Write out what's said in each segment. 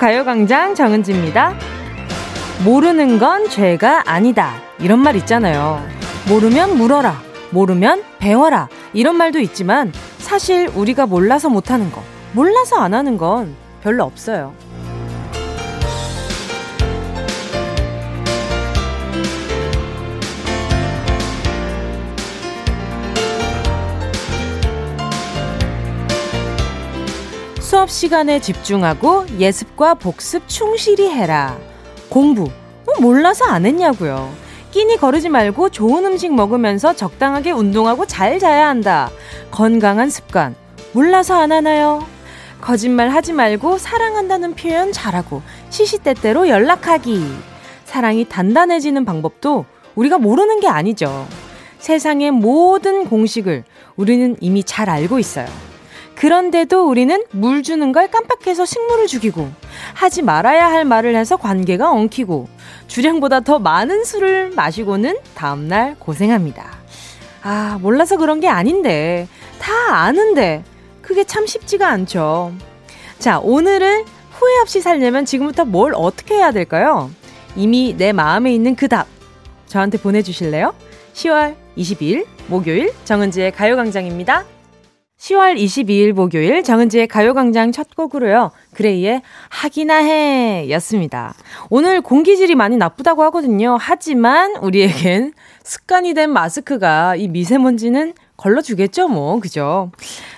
가요광장 정은지입니다. 모르는 건 죄가 아니다. 이런 말 있잖아요. 모르면 물어라. 모르면 배워라. 이런 말도 있지만 사실 우리가 몰라서 못하는 거, 몰라서 안 하는 건 별로 없어요. 수업 시간에 집중하고 예습과 복습 충실히 해라. 공부. 뭐 몰라서 안 했냐고요. 끼니 거르지 말고 좋은 음식 먹으면서 적당하게 운동하고 잘 자야 한다. 건강한 습관. 몰라서 안 하나요? 거짓말 하지 말고 사랑한다는 표현 잘하고 시시때때로 연락하기. 사랑이 단단해지는 방법도 우리가 모르는 게 아니죠. 세상의 모든 공식을 우리는 이미 잘 알고 있어요. 그런데도 우리는 물 주는 걸 깜빡해서 식물을 죽이고 하지 말아야 할 말을 해서 관계가 엉키고 주량보다 더 많은 술을 마시고는 다음날 고생합니다. 아, 몰라서 그런 게 아닌데 다 아는데 그게 참 쉽지가 않죠. 자, 오늘은 후회 없이 살려면 지금부터 뭘 어떻게 해야 될까요? 이미 내 마음에 있는 그 답 저한테 보내주실래요? 10월 22일 목요일 정은지의 가요광장입니다. 10월 22일 목요일 정은지의 가요광장 첫 곡으로요. 그레이의 하기나 해 였습니다. 오늘 공기질이 많이 나쁘다고 하거든요. 하지만 우리에겐 습관이 된 마스크가 이 미세먼지는 걸러주겠죠, 뭐. 그죠?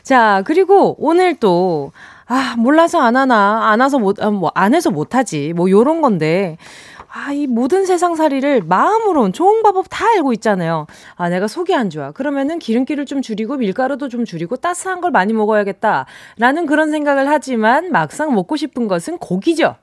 자, 그리고 오늘 또, 아, 몰라서 안 하나, 안 와서 못, 아, 뭐, 안 해서 못하지. 뭐, 요런 건데. 아, 이 모든 세상살이를 마음으론 좋은 방법 다 알고 있잖아요. 아, 내가 속이 안 좋아. 그러면은 기름기를 좀 줄이고 밀가루도 좀 줄이고 따스한 걸 많이 먹어야겠다. 라는 그런 생각을 하지만 막상 먹고 싶은 것은 고기죠.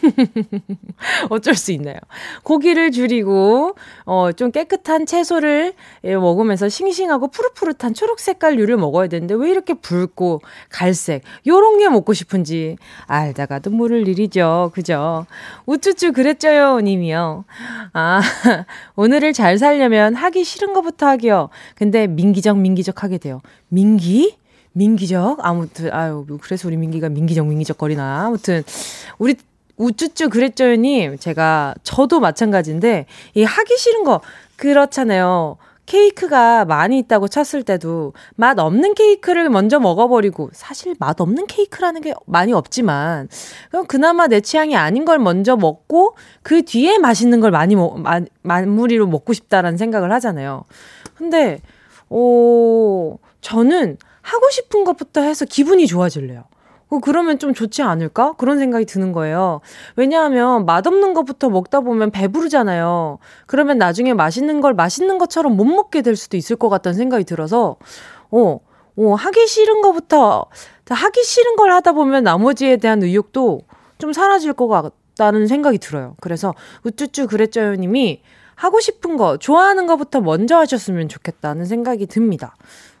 어쩔 수 있나요? 고기를 줄이고, 어, 좀 깨끗한 채소를 예, 먹으면서 싱싱하고 푸릇푸릇한 초록 색깔류를 먹어야 되는데 왜 이렇게 붉고 갈색, 요런 게 먹고 싶은지 알다가도 모를 일이죠. 그죠? 우쭈쭈 그랬죠요, 님이요. 아, 오늘을 잘 살려면 하기 싫은 것부터 하기요. 근데 민기적 민기적 하게 돼요. 민기? 민기적? 아무튼, 아유, 그래서 우리 민기가 민기적 민기적 거리나. 아무튼, 우리 우쭈쭈 그랬죠님, 제가, 저도 마찬가지인데, 이 하기 싫은 거, 그렇잖아요. 케이크가 많이 있다고 쳤을 때도 맛 없는 케이크를 먼저 먹어버리고 사실 맛 없는 케이크라는 게 많이 없지만 그럼 그나마 내 취향이 아닌 걸 먼저 먹고 그 뒤에 맛있는 걸 많이 먹, 마, 마무리로 먹고 싶다라는 생각을 하잖아요. 근데, 오, 저는 하고 싶은 것부터 해서 기분이 좋아질래요. 어, 그러면 좀 좋지 않을까? 그런 생각이 드는 거예요. 왜냐하면 맛없는 것부터 먹다 보면 배부르잖아요. 그러면 나중에 맛있는 걸 맛있는 것처럼 못 먹게 될 수도 있을 것 같다는 생각이 들어서, 어, 어, 하기 싫은 것부터, 하기 싫은 걸 하다 보면 나머지에 대한 의욕도 좀 사라질 것 같다는 생각이 들어요. 그래서 우쭈쭈 그랬죠요 님이 하고 싶은 거, 좋아하는 것부터 먼저 하셨으면 좋겠다는 생각이 듭니다.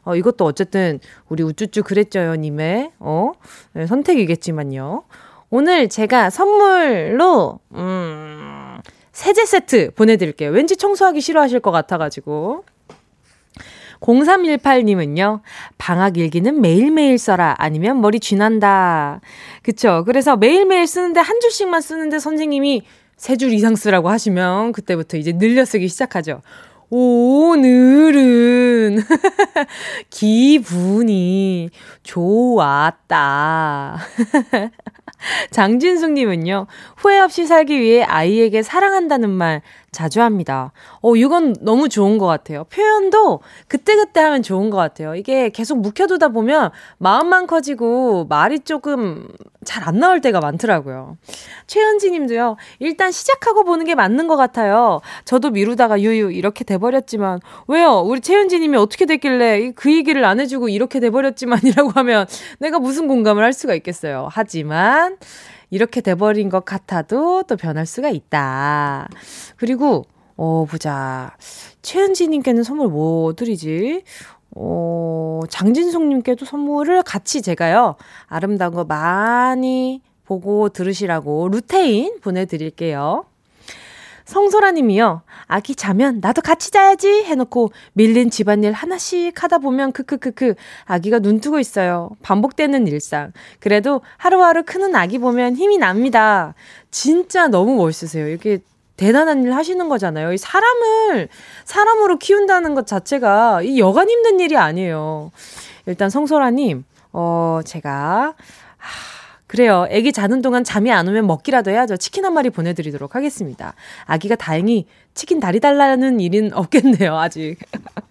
어, 이것도 어쨌든 우리 우쭈쭈 그랬죠요님의 어, 네, 선택이겠지만요. 오늘 제가 선물로, 음, 세제 세트 보내드릴게요. 왠지 청소하기 싫어하실 것 같아가지고. 0318님은요, 방학 일기는 매일매일 써라. 아니면 머리 쥐난다. 그쵸. 그래서 매일매일 쓰는데 한 줄씩만 쓰는데 선생님이 세 줄 이상 쓰라고 하시면 그때부터 이제 늘려 쓰기 시작하죠. 오늘은 기분이 좋았다. 장진숙님은요, 후회 없이 살기 위해 아이에게 사랑한다는 말 자주 합니다. 어, 이건 너무 좋은 것 같아요. 표현도 그때그때 하면 좋은 것 같아요. 이게 계속 묵혀두다 보면 마음만 커지고 말이 조금 잘 안 나올 때가 많더라고요. 최현지 님도요, 일단 시작하고 보는 게 맞는 것 같아요. 저도 미루다가 유유 이렇게 돼버렸지만, 왜요? 우리 최현지 님이 어떻게 됐길래 그 얘기를 안 해주고 이렇게 돼버렸지만이라고 하면 내가 무슨 공감을 할 수가 있겠어요. 하지만, 이렇게 돼버린 것 같아도 또 변할 수가 있다. 그리고, 어, 보자. 최은지님께는 선물 뭐 드리지? 어, 장진송님께도 선물을 같이 제가요, 아름다운 거 많이 보고 들으시라고 루테인 보내드릴게요. 성소라 님이요. 아기 자면 나도 같이 자야지 해놓고 밀린 집안일 하나씩 하다 보면 크크크크 아기가 눈 뜨고 있어요. 반복되는 일상. 그래도 하루하루 크는 아기 보면 힘이 납니다. 진짜 너무 멋있으세요. 이렇게 대단한 일 하시는 거잖아요. 이 사람을 사람으로 키운다는 것 자체가 이 여간 힘든 일이 아니에요. 일단 성소라님, 어, 제가, 하, 그래요. 아기 자는 동안 잠이 안 오면 먹기라도 해야죠. 치킨 한 마리 보내드리도록 하겠습니다. 아기가 다행히 치킨 다리 달라는 일은 없겠네요, 아직.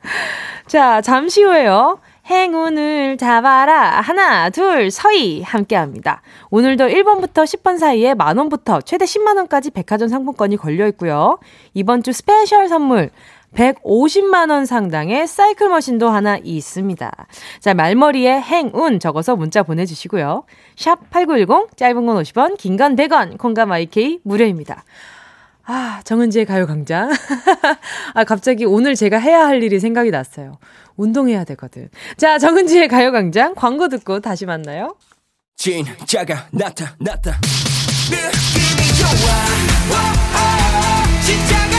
자, 잠시 후에요. 행운을 잡아라. 하나, 둘, 서희. 함께 합니다. 오늘도 1번부터 10번 사이에 만원부터 최대 10만원까지 백화점 상품권이 걸려 있고요. 이번 주 special 선물. 150만원 상당의 사이클 machine도 하나 있습니다. 자, 말머리에 행운 적어서 문자 보내주시고요. 샵 8910, 짧은 건 50원, 긴 건 100원, 콩과 My K 무료입니다. 아, 정은지의 가요광장. 아, 갑자기 오늘 제가 해야 할 일이 생각이 났어요. 운동해야 되거든. 자, 정은지의 가요광장 광고 듣고 다시 만나요. 진짜가 나타났다. 느낌이 좋아. 오, 오, 진짜가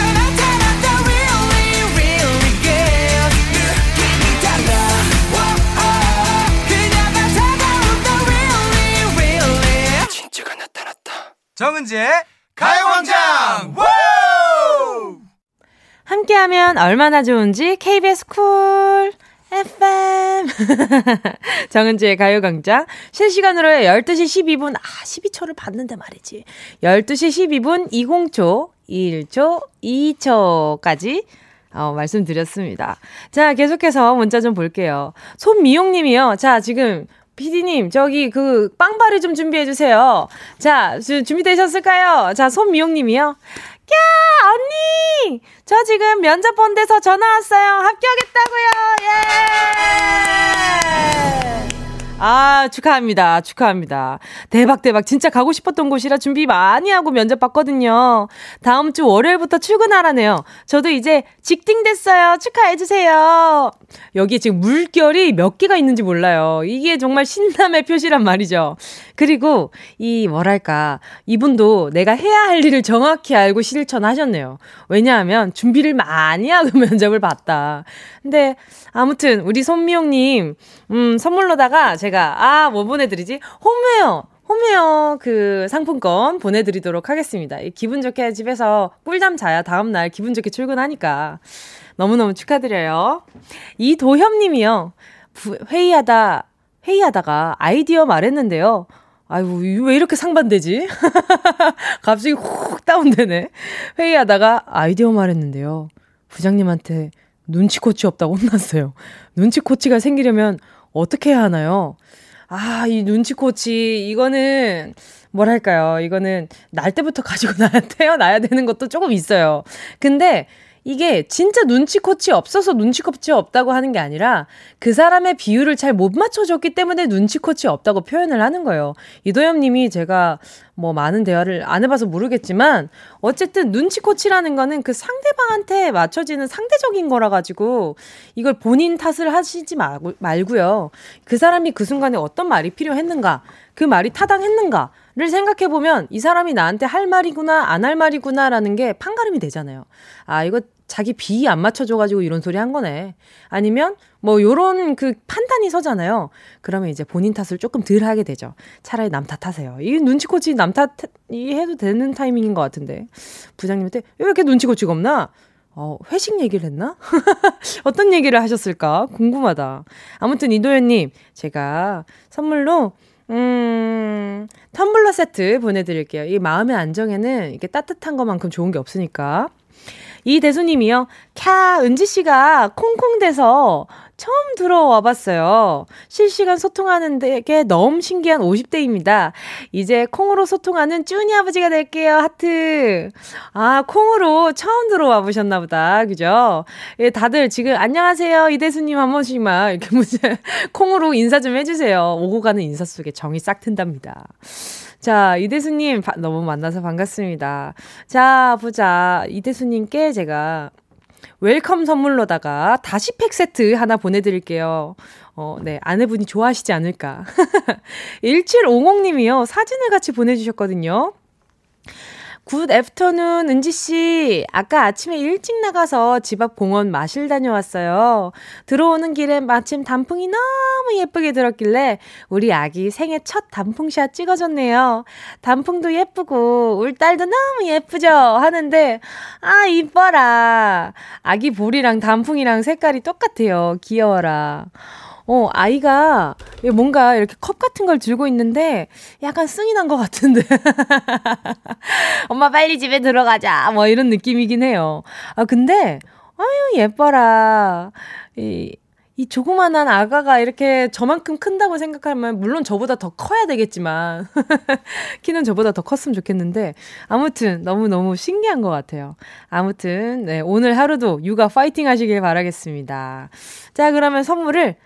정은지의 가요광장. 함께하면 얼마나 좋은지 KBS 쿨 FM 정은지의 가요광장 실시간으로의 12시 12분 아 12초를 봤는데 말이지 12시 12분 20초 1초 2초까지 어, 말씀드렸습니다. 자, 계속해서 문자 좀 볼게요. 손미용 님이요. 자, 지금 피디님, 저기 그 빵바리 좀 준비해 주세요. 자, 준비되셨을까요? 자, 손미용 님이요. 야, 언니! 저 지금 면접 본 데서 전화 왔어요. 합격했다고요. 예! 아, 축하합니다. 축하합니다. 대박, 대박. 진짜 가고 싶었던 곳이라 준비 많이 하고 면접 봤거든요. 다음 주 월요일부터 출근하라네요. 저도 이제 직딩 됐어요. 축하해주세요. 여기 지금 물결이 몇 개가 있는지 몰라요. 이게 정말 신남의 표시란 말이죠. 그리고 이 뭐랄까 이분도 내가 해야 할 일을 정확히 알고 실천하셨네요. 왜냐하면 준비를 많이 하고 면접을 봤다. 근데 아무튼 우리 손미영님 음 선물로다가 제가 아 뭐 보내드리지 홈웨어 홈웨어 그 상품권 보내드리도록 하겠습니다. 기분 좋게 집에서 꿀잠 자야 다음날 기분 좋게 출근하니까 너무너무 축하드려요. 이도협 님이요. 회의하다, 회의하다가 아이디어 말했는데요. 아이고, 왜 이렇게 상반되지? 갑자기 훅 다운되네. 회의하다가 아이디어 말했는데요. 부장님한테 눈치 코치 없다고 혼났어요. 눈치 코치가 생기려면 어떻게 해야 하나요? 아, 이 눈치코치, 이거는, 뭐랄까요. 이거는 날 때부터 가지고 나야, 태어나야 되는 것도 조금 있어요. 근데 이게 진짜 눈치코치 없어서 눈치코치 없다고 하는 게 아니라 그 사람의 비율을 잘 못 맞춰줬기 때문에 눈치코치 없다고 표현을 하는 거예요. 이도엽 님이 제가 뭐 많은 대화를 안 해봐서 모르겠지만 어쨌든 눈치코치라는 거는 그 상대방한테 맞춰지는 상대적인 거라 가지고 이걸 본인 탓을 하시지 말고요. 그 사람이 그 순간에 어떤 말이 필요했는가, 그 말이 타당했는가, 를 생각해보면 이 사람이 나한테 할 말이구나, 안 할 말이구나라는 게 판가름이 되잖아요. 아, 이거 자기 비안 맞춰줘가지고 이런 소리 한 거네. 아니면 뭐 요런 그 판단이 서잖아요. 그러면 이제 본인 탓을 조금 덜 하게 되죠. 차라리 남 탓하세요. 이 눈치코치 남 탓이 해도 되는 타이밍인 것 같은데. 부장님한테 왜 이렇게 눈치코치가 없나? 어, 회식 얘기를 했나? 어떤 얘기를 하셨을까? 궁금하다. 아무튼 이도현님, 제가 선물로 음, 텀블러 세트 보내드릴게요. 이 마음의 안정에는 이게 따뜻한 것만큼 좋은 게 없으니까. 이 대수님이요. 캬, 은지 씨가 콩콩대서 처음 들어와 봤어요. 실시간 소통하는 게 너무 신기한 50대입니다. 이제 콩으로 소통하는 쭈니 아버지가 될게요. 하트. 아, 콩으로 처음 들어와 보셨나 보다. 그죠? 예, 다들 지금 안녕하세요. 이대수님 한 번씩만 이렇게 문제 콩으로 인사 좀 해주세요. 오고 가는 인사 속에 정이 싹 튼답니다. 자, 이대수님, 너무 만나서 반갑습니다. 자, 보자. 이대수님께 제가 welcome 선물로다가 다시 팩 세트 하나 보내드릴게요. 어, 네. 아내분이 좋아하시지 않을까. 1750님이요. 사진을 같이 보내주셨거든요. good afternoon 은지 씨. 아까 아침에 일찍 나가서 집 앞 공원 마실 다녀왔어요. 들어오는 길에 마침 단풍이 너무 예쁘게 들었길래 우리 아기 생애 첫 단풍샷 찍어줬네요. 단풍도 예쁘고 울 딸도 너무 예쁘죠? 하는데, 아, 이뻐라. 아기 볼이랑 단풍이랑 색깔이 똑같아요. 귀여워라. 어, 아이가 뭔가 이렇게 컵 같은 걸 들고 있는데 약간 승이 난 것 같은데. 엄마 빨리 집에 들어가자. 뭐 이런 느낌이긴 해요. 아, 근데, 아유, 예뻐라. 이, 이 조그만한 아가가 이렇게 저만큼 큰다고 생각하면 물론 저보다 더 커야 되겠지만 키는 저보다 더 컸으면 좋겠는데 아무튼 너무너무 신기한 것 같아요. 아무튼 네, 오늘 하루도 육아 파이팅 하시길 바라겠습니다. 자 그러면 선물을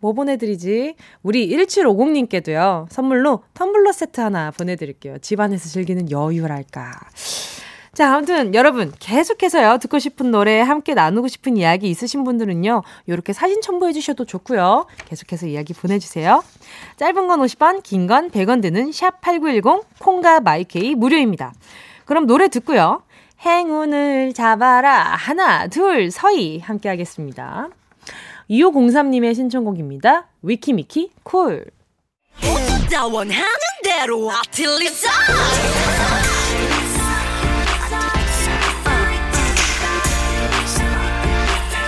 뭐 보내드리지? 우리 1750님께도요, 선물로 텀블러 세트 하나 보내드릴게요. 집안에서 즐기는 여유랄까. 자, 아무튼 여러분 계속해서요. 듣고 싶은 노래, 함께 나누고 싶은 이야기 있으신 분들은요. 이렇게 사진 첨부해 주셔도 좋고요. 계속해서 이야기 보내 주세요. 짧은 건 50원, 긴 건 100원 드는 샵 8910, 콩과 마이케이 무료입니다. 그럼 노래 듣고요. 행운을 잡아라. 하나, 둘, 서희. 함께 하겠습니다. 2503님의 신청곡입니다. 위키미키 콜.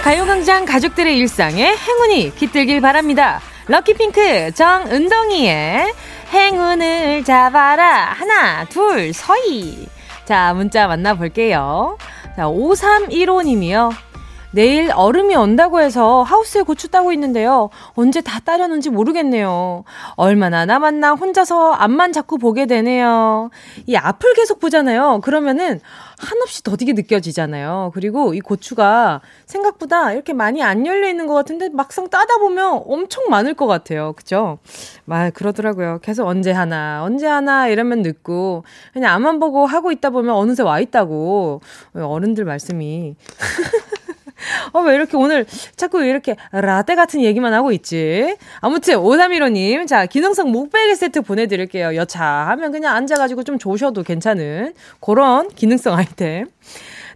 가요광장 가족들의 일상에 행운이 깃들길 바랍니다. 럭키핑크 정은동이의 행운을 잡아라. 하나, 둘, 서희. 자, 문자 만나볼게요. 자, 5315님이요. 내일 얼음이 온다고 해서 하우스에 고추 따고 있는데요. 언제 다 따려는지 모르겠네요. 얼마나 남았나 혼자서 앞만 자꾸 보게 되네요. 이 앞을 계속 보잖아요. 그러면은 한없이 더디게 느껴지잖아요. 그리고 이 고추가 생각보다 이렇게 많이 안 열려 있는 것 같은데 막상 따다 보면 엄청 많을 것 같아요. 그죠? 말 그러더라고요. 계속 언제 하나, 언제 하나 이러면 늦고 그냥 앞만 보고 하고 있다 보면 어느새 와 있다고 어른들 말씀이 어, 왜 이렇게 오늘 자꾸 이렇게 라떼 같은 얘기만 하고 있지? 아무튼, 5315님, 자, 기능성 목베개 세트 보내드릴게요. 여차 하면 그냥 앉아가지고 좀 조셔도 괜찮은 그런 기능성 아이템.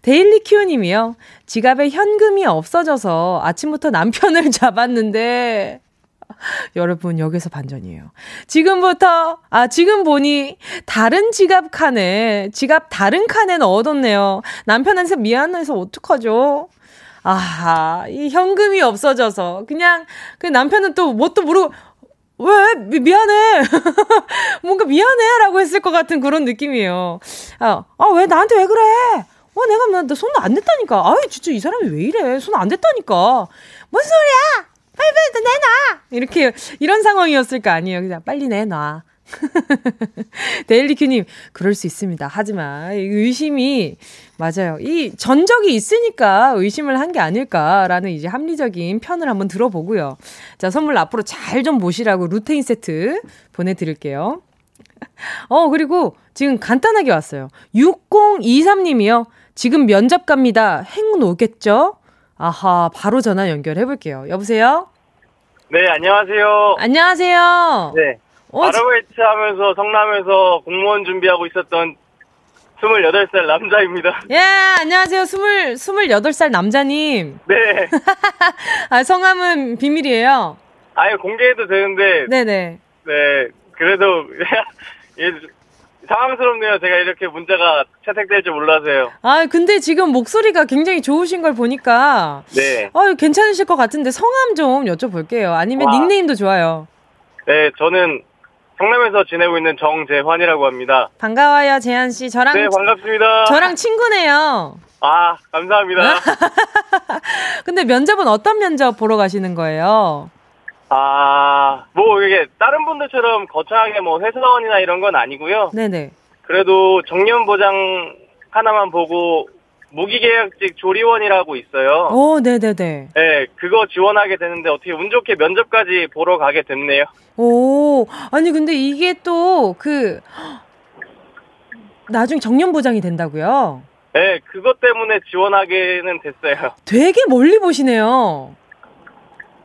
데일리 큐님이요. 지갑에 현금이 없어져서 아침부터 남편을 잡았는데, 여러분, 여기서 반전이에요. 지금부터, 아, 지금 보니 다른 지갑 칸에, 지갑 다른 칸에 넣어뒀네요. 남편한테 미안해서 어떡하죠? 아, 이 현금이 없어져서 그냥 그 남편은 또 뭣도 모르고 왜 미, 미안해 뭔가 미안해라고 했을 것 같은 그런 느낌이에요. 아, 아 왜 나한테 왜 그래? 어 내가 나손안 댔다니까. 아이 진짜 이 사람이 왜 이래? 손 안 댔다니까. 뭔 소리야? 빨리 내놔. 이렇게 이런 상황이었을 거 아니에요. 그냥 빨리 내놔. 데일리큐님, 그럴 수 있습니다. 하지만, 의심이, 맞아요. 이 전적이 있으니까 의심을 한 게 아닐까라는 이제 합리적인 편을 한번 들어보고요. 자, 선물 앞으로 잘 좀 보시라고 루테인 세트 보내드릴게요. 어, 그리고 지금 간단하게 왔어요. 6023님이요. 지금 면접 갑니다. 행운 오겠죠? 아하, 바로 전화 연결해볼게요. 여보세요? 네, 안녕하세요. 안녕하세요. 네. 어, 아르바이트 하면서 성남에서 공무원 준비하고 있었던 28살 남자입니다. 예, 안녕하세요. 20, 28살 남자님. 네. 아, 성함은 비밀이에요. 아예 공개해도 되는데. 네네. 네, 그래도, 예, 상황스럽네요. 제가 이렇게 문자가 채택될 줄 몰라서요. 아, 근데 지금 목소리가 굉장히 좋으신 걸 보니까. 네. 아, 괜찮으실 것 같은데 성함 좀 여쭤볼게요. 아니면 와. 닉네임도 좋아요. 네, 저는 성남에서 지내고 있는 정재환이라고 합니다. 반가워요, 재한 씨. 저랑 네, 반갑습니다. 저랑 친구네요. 아, 감사합니다. 근데 면접은 어떤 면접 보러 가시는 거예요? 아, 뭐 이게 다른 분들처럼 거창하게 뭐 회사원이나 이런 건 아니고요. 네네. 그래도 정년 보장 하나만 보고 무기계약직 조리원이라고 있어요. 오, 네네네. 네, 그거 지원하게 되는데 어떻게 운 좋게 면접까지 보러 가게 됐네요. 오, 아니 근데 이게 또 그 나중에 정년 보장이 된다고요? 네, 그것 때문에 지원하게는 됐어요. 되게 멀리 보시네요.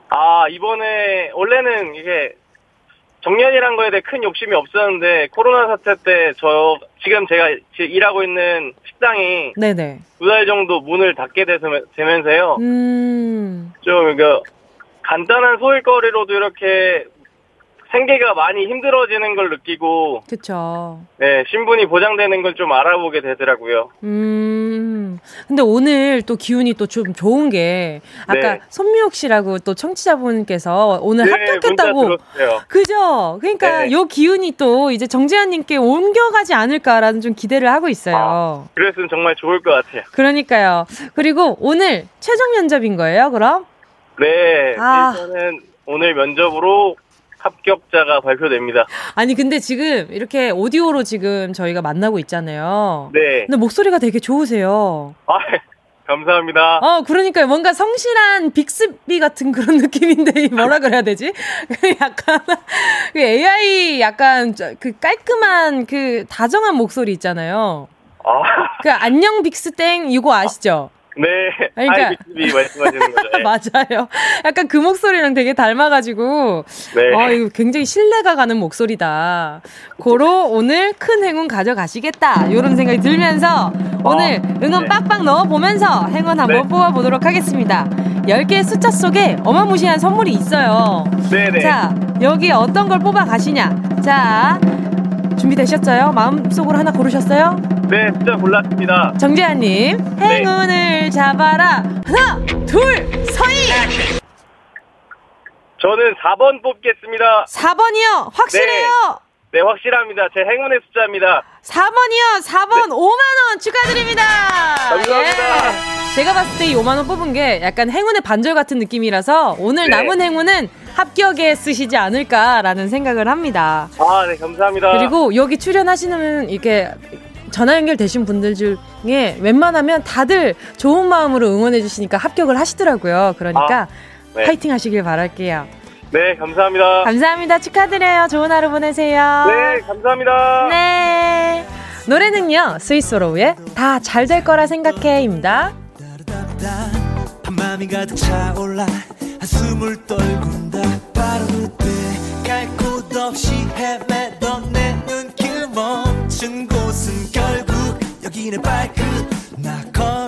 아, 이번에 원래는 이게 정년이란 거에 대해 큰 욕심이 없었는데 코로나 사태 때 저 지금 제가 일하고 있는 식당이 네네. 두 달 정도 문을 닫게 되면서요. 음. 좀 이거 간단한 소일거리로도 이렇게 생계가 많이 힘들어지는 걸 느끼고 그쵸 네, 신분이 보장되는 걸 좀 알아보게 되더라고요. 음. 근데 오늘 또 기운이 또 좀 좋은 게 아까 네. 손미옥 씨라고 또 청취자분께서 오늘 네, 합격했다고. 그죠? 그러니까 네. 요 기운이 또 이제 정재환 님께 옮겨가지 않을까라는 좀 기대를 하고 있어요. 아, 그랬으면 정말 좋을 것 같아요. 그러니까요. 그리고 오늘 최종 면접인 거예요, 그럼? 네, 아. 일단은 오늘 면접으로 합격자가 발표됩니다. 아니 근데 지금 이렇게 오디오로 지금 저희가 만나고 있잖아요. 네. 근데 목소리가 되게 좋으세요. 아, 감사합니다. 어, 그러니까요. 뭔가 성실한 빅스비 같은 그런 느낌인데, 뭐라 그래야 되지? 그 약간, 그 AI 약간 저- 그 깔끔한 그 다정한 목소리 있잖아요. 아, 그 안녕 빅스땡 이거 아시죠? 네. 그러니까- 아이비티비 말씀하시는 거죠. 네. 맞아요. 약간 그 목소리랑 되게 닮아가지고, 네. 어, 이거 굉장히 신뢰가 가는 목소리다. 고로 오늘 큰 행운 가져가시겠다. 이런 생각이 들면서 오늘 응원 네. 빡빡 넣어보면서 행운 한번 네. 뽑아보도록 하겠습니다. 10개의 숫자 속에 어마무시한 선물이 있어요. 네네. 자, 여기 어떤 걸 뽑아 가시냐. 자, 준비되셨어요? 마음속으로 하나 고르셨어요? 네, 숫자 골랐습니다. 정재환님, 네. 행운을 잡아라. 하나, 둘, 서희! 저는 4번 뽑겠습니다. 4번이요. 확실해요. 네, 확실합니다. 제 행운의 숫자입니다. 4번이요. 4번 5만원 축하드립니다. 감사합니다. 예. 제가 봤을 때 이 5만원 뽑은 게 약간 행운의 반절 같은 느낌이라서 오늘 네. 남은 행운은 합격에 쓰시지 않을까라는 생각을 합니다. 아, 네, 감사합니다. 그리고 여기 출연하시는 이렇게 전화 연결되신 분들 중에 웬만하면 다들 좋은 마음으로 응원해 주시니까 합격을 하시더라고요. 그러니까 아, 네. 파이팅 하시길 바랄게요. 네, 감사합니다. 감사합니다. 축하드려요. 좋은 하루 보내세요. 네, 감사합니다. 네. 노래는요, 스위스로우의 다 잘 될 거라 생각해입니다. 한숨을 떨군다 바로 그때 갈곳 없이 헤매던 내 눈길 멈춘 곳은 결국 여기 내 발끝. 나 걸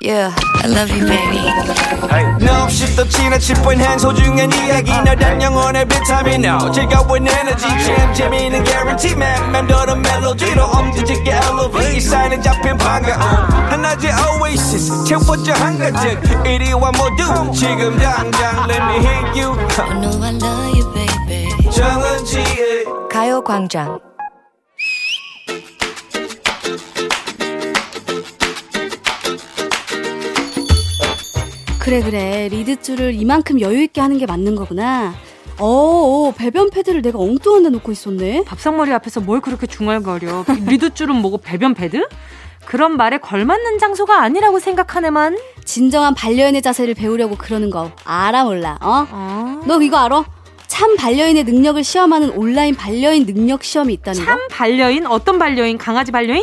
Yeah, I love you, baby. 너 없이 또 지나칠 뻔한 소중한 이야기. 너란 영혼의 비타민. No 즐거운 에너지. 참 재미있는 guarantee man. 맘대로 멜로디로 엄지짓게 elevate. 이 사인은 잡힌 반가움 하나의 oasis. 채워져 한가득. 이리와 모두 지금 당장 let me hit you. You know I love you, baby. 정은지의 가요광장. 그래 그래 리드줄을 이만큼 여유 있게 하는 게 맞는 거구나. 어, 어 배변 패드를 내가 엉뚱한 데 놓고 있었네. 밥상머리 앞에서 뭘 그렇게 중얼거려. 리드줄은 뭐고 배변 패드? 그런 말에 걸맞는 장소가 아니라고 생각하네만. 진정한 반려인의 자세를 배우려고 그러는 거 알아 몰라. 어? 어? 너 이거 알아? 참 반려인의 능력을 시험하는 온라인 반려인 능력 시험이 있다는 거. 참 반려인? 어떤 반려인? 강아지 반려인?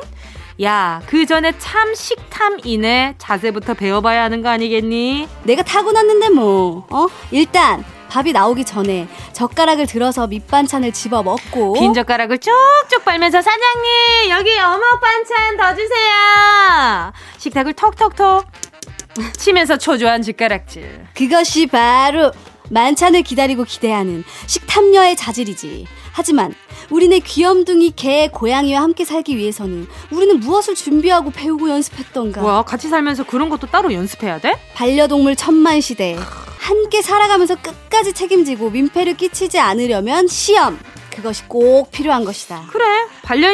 야, 그 전에 참 식탐인의 자세부터 배워봐야 하는 거 아니겠니? 내가 타고났는데 뭐. 어? 일단 밥이 나오기 전에 젓가락을 들어서 밑반찬을 집어 먹고 빈 젓가락을 쭉쭉 빨면서 사장님 여기 어묵 반찬 더 주세요. 식탁을 톡톡톡 치면서 초조한 젓가락질. 그것이 바로 만찬을 기다리고 기대하는 식탐녀의 자질이지. 하지만 우리네 귀염둥이 개 고양이와 함께 살기 위해서는 우리는 무엇을 준비하고 배우고 연습했던가. 뭐야 같이 살면서 그런 것도 따로 연습해야 돼? 반려동물 천만 시대. 함께 살아가면서 끝까지 책임지고 민폐를 끼치지 않으려면 시험. 그것이 꼭 필요한 것이다. 그래.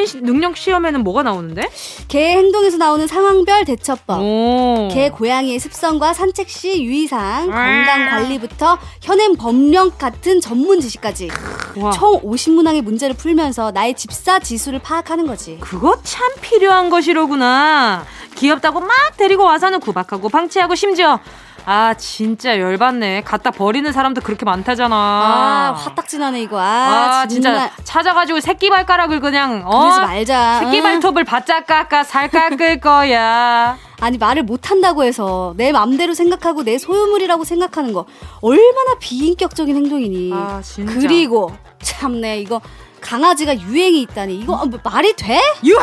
시- 능력 시험에는 뭐가 나오는데? 개의 행동에서 나오는 상황별 대처법. 오. 개 고양이의 습성과 산책 시 유의사항, 건강 관리부터 현행 법령 같은 전문 지식까지 와. 총 50문항의 문제를 풀면서 나의 집사 지수를 파악하는 거지. 그거 참 필요한 것이로구나. 귀엽다고 막 데리고 와서는 구박하고 방치하고 심지어 아 진짜 열받네. 갖다 버리는 사람도 그렇게 많다잖아. 아, 화딱지나네 이거. 아, 아, 진짜. 찾아가지고 새끼 발가락을 그냥 어 그러지 말자. 새끼 응? 발톱을 바짝 깎아 살 깎을 거야. 아니 말을 못한다고 해서 내 맘대로 생각하고 내 소유물이라고 생각하는 거 얼마나 비인격적인 행동이니. 아, 진짜. 그리고 참내 이거 강아지가 유행이 있다니 이거 아, 뭐 말이 돼? 유행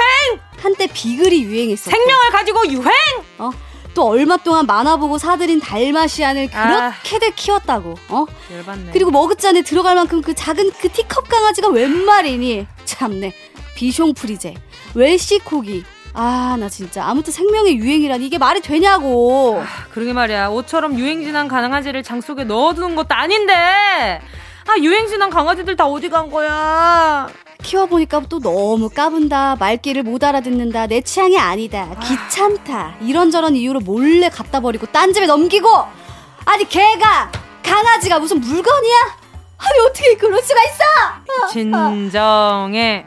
한때 비글이 유행했어. 생명을 가지고 유행. 어? 또 얼마 동안 만화 보고 사들인 달마시안을 아. 그렇게들 키웠다고. 어? 열받네. 그리고 머그잔에 들어갈 만큼 그 작은 그 티컵 강아지가 웬 말이니? 참내. 비숑 프리제, 웰시 코기. 아, 나 진짜 아무튼 생명의 유행이란 이게 말이 되냐고. 그러게 말이야. 옷처럼 유행진한 강아지를 장 속에 넣어두는 것도 아닌데. 아 유행진한 강아지들 다 어디 간 거야? 키워보니까 또 너무 까분다. 말귀를 못 알아듣는다. 내 취향이 아니다. 귀찮다. 이런저런 이유로 몰래 갖다 버리고 딴 집에 넘기고. 아니 걔가 강아지가 무슨 물건이야? 아니 어떻게 그럴 수가 있어? 진정해.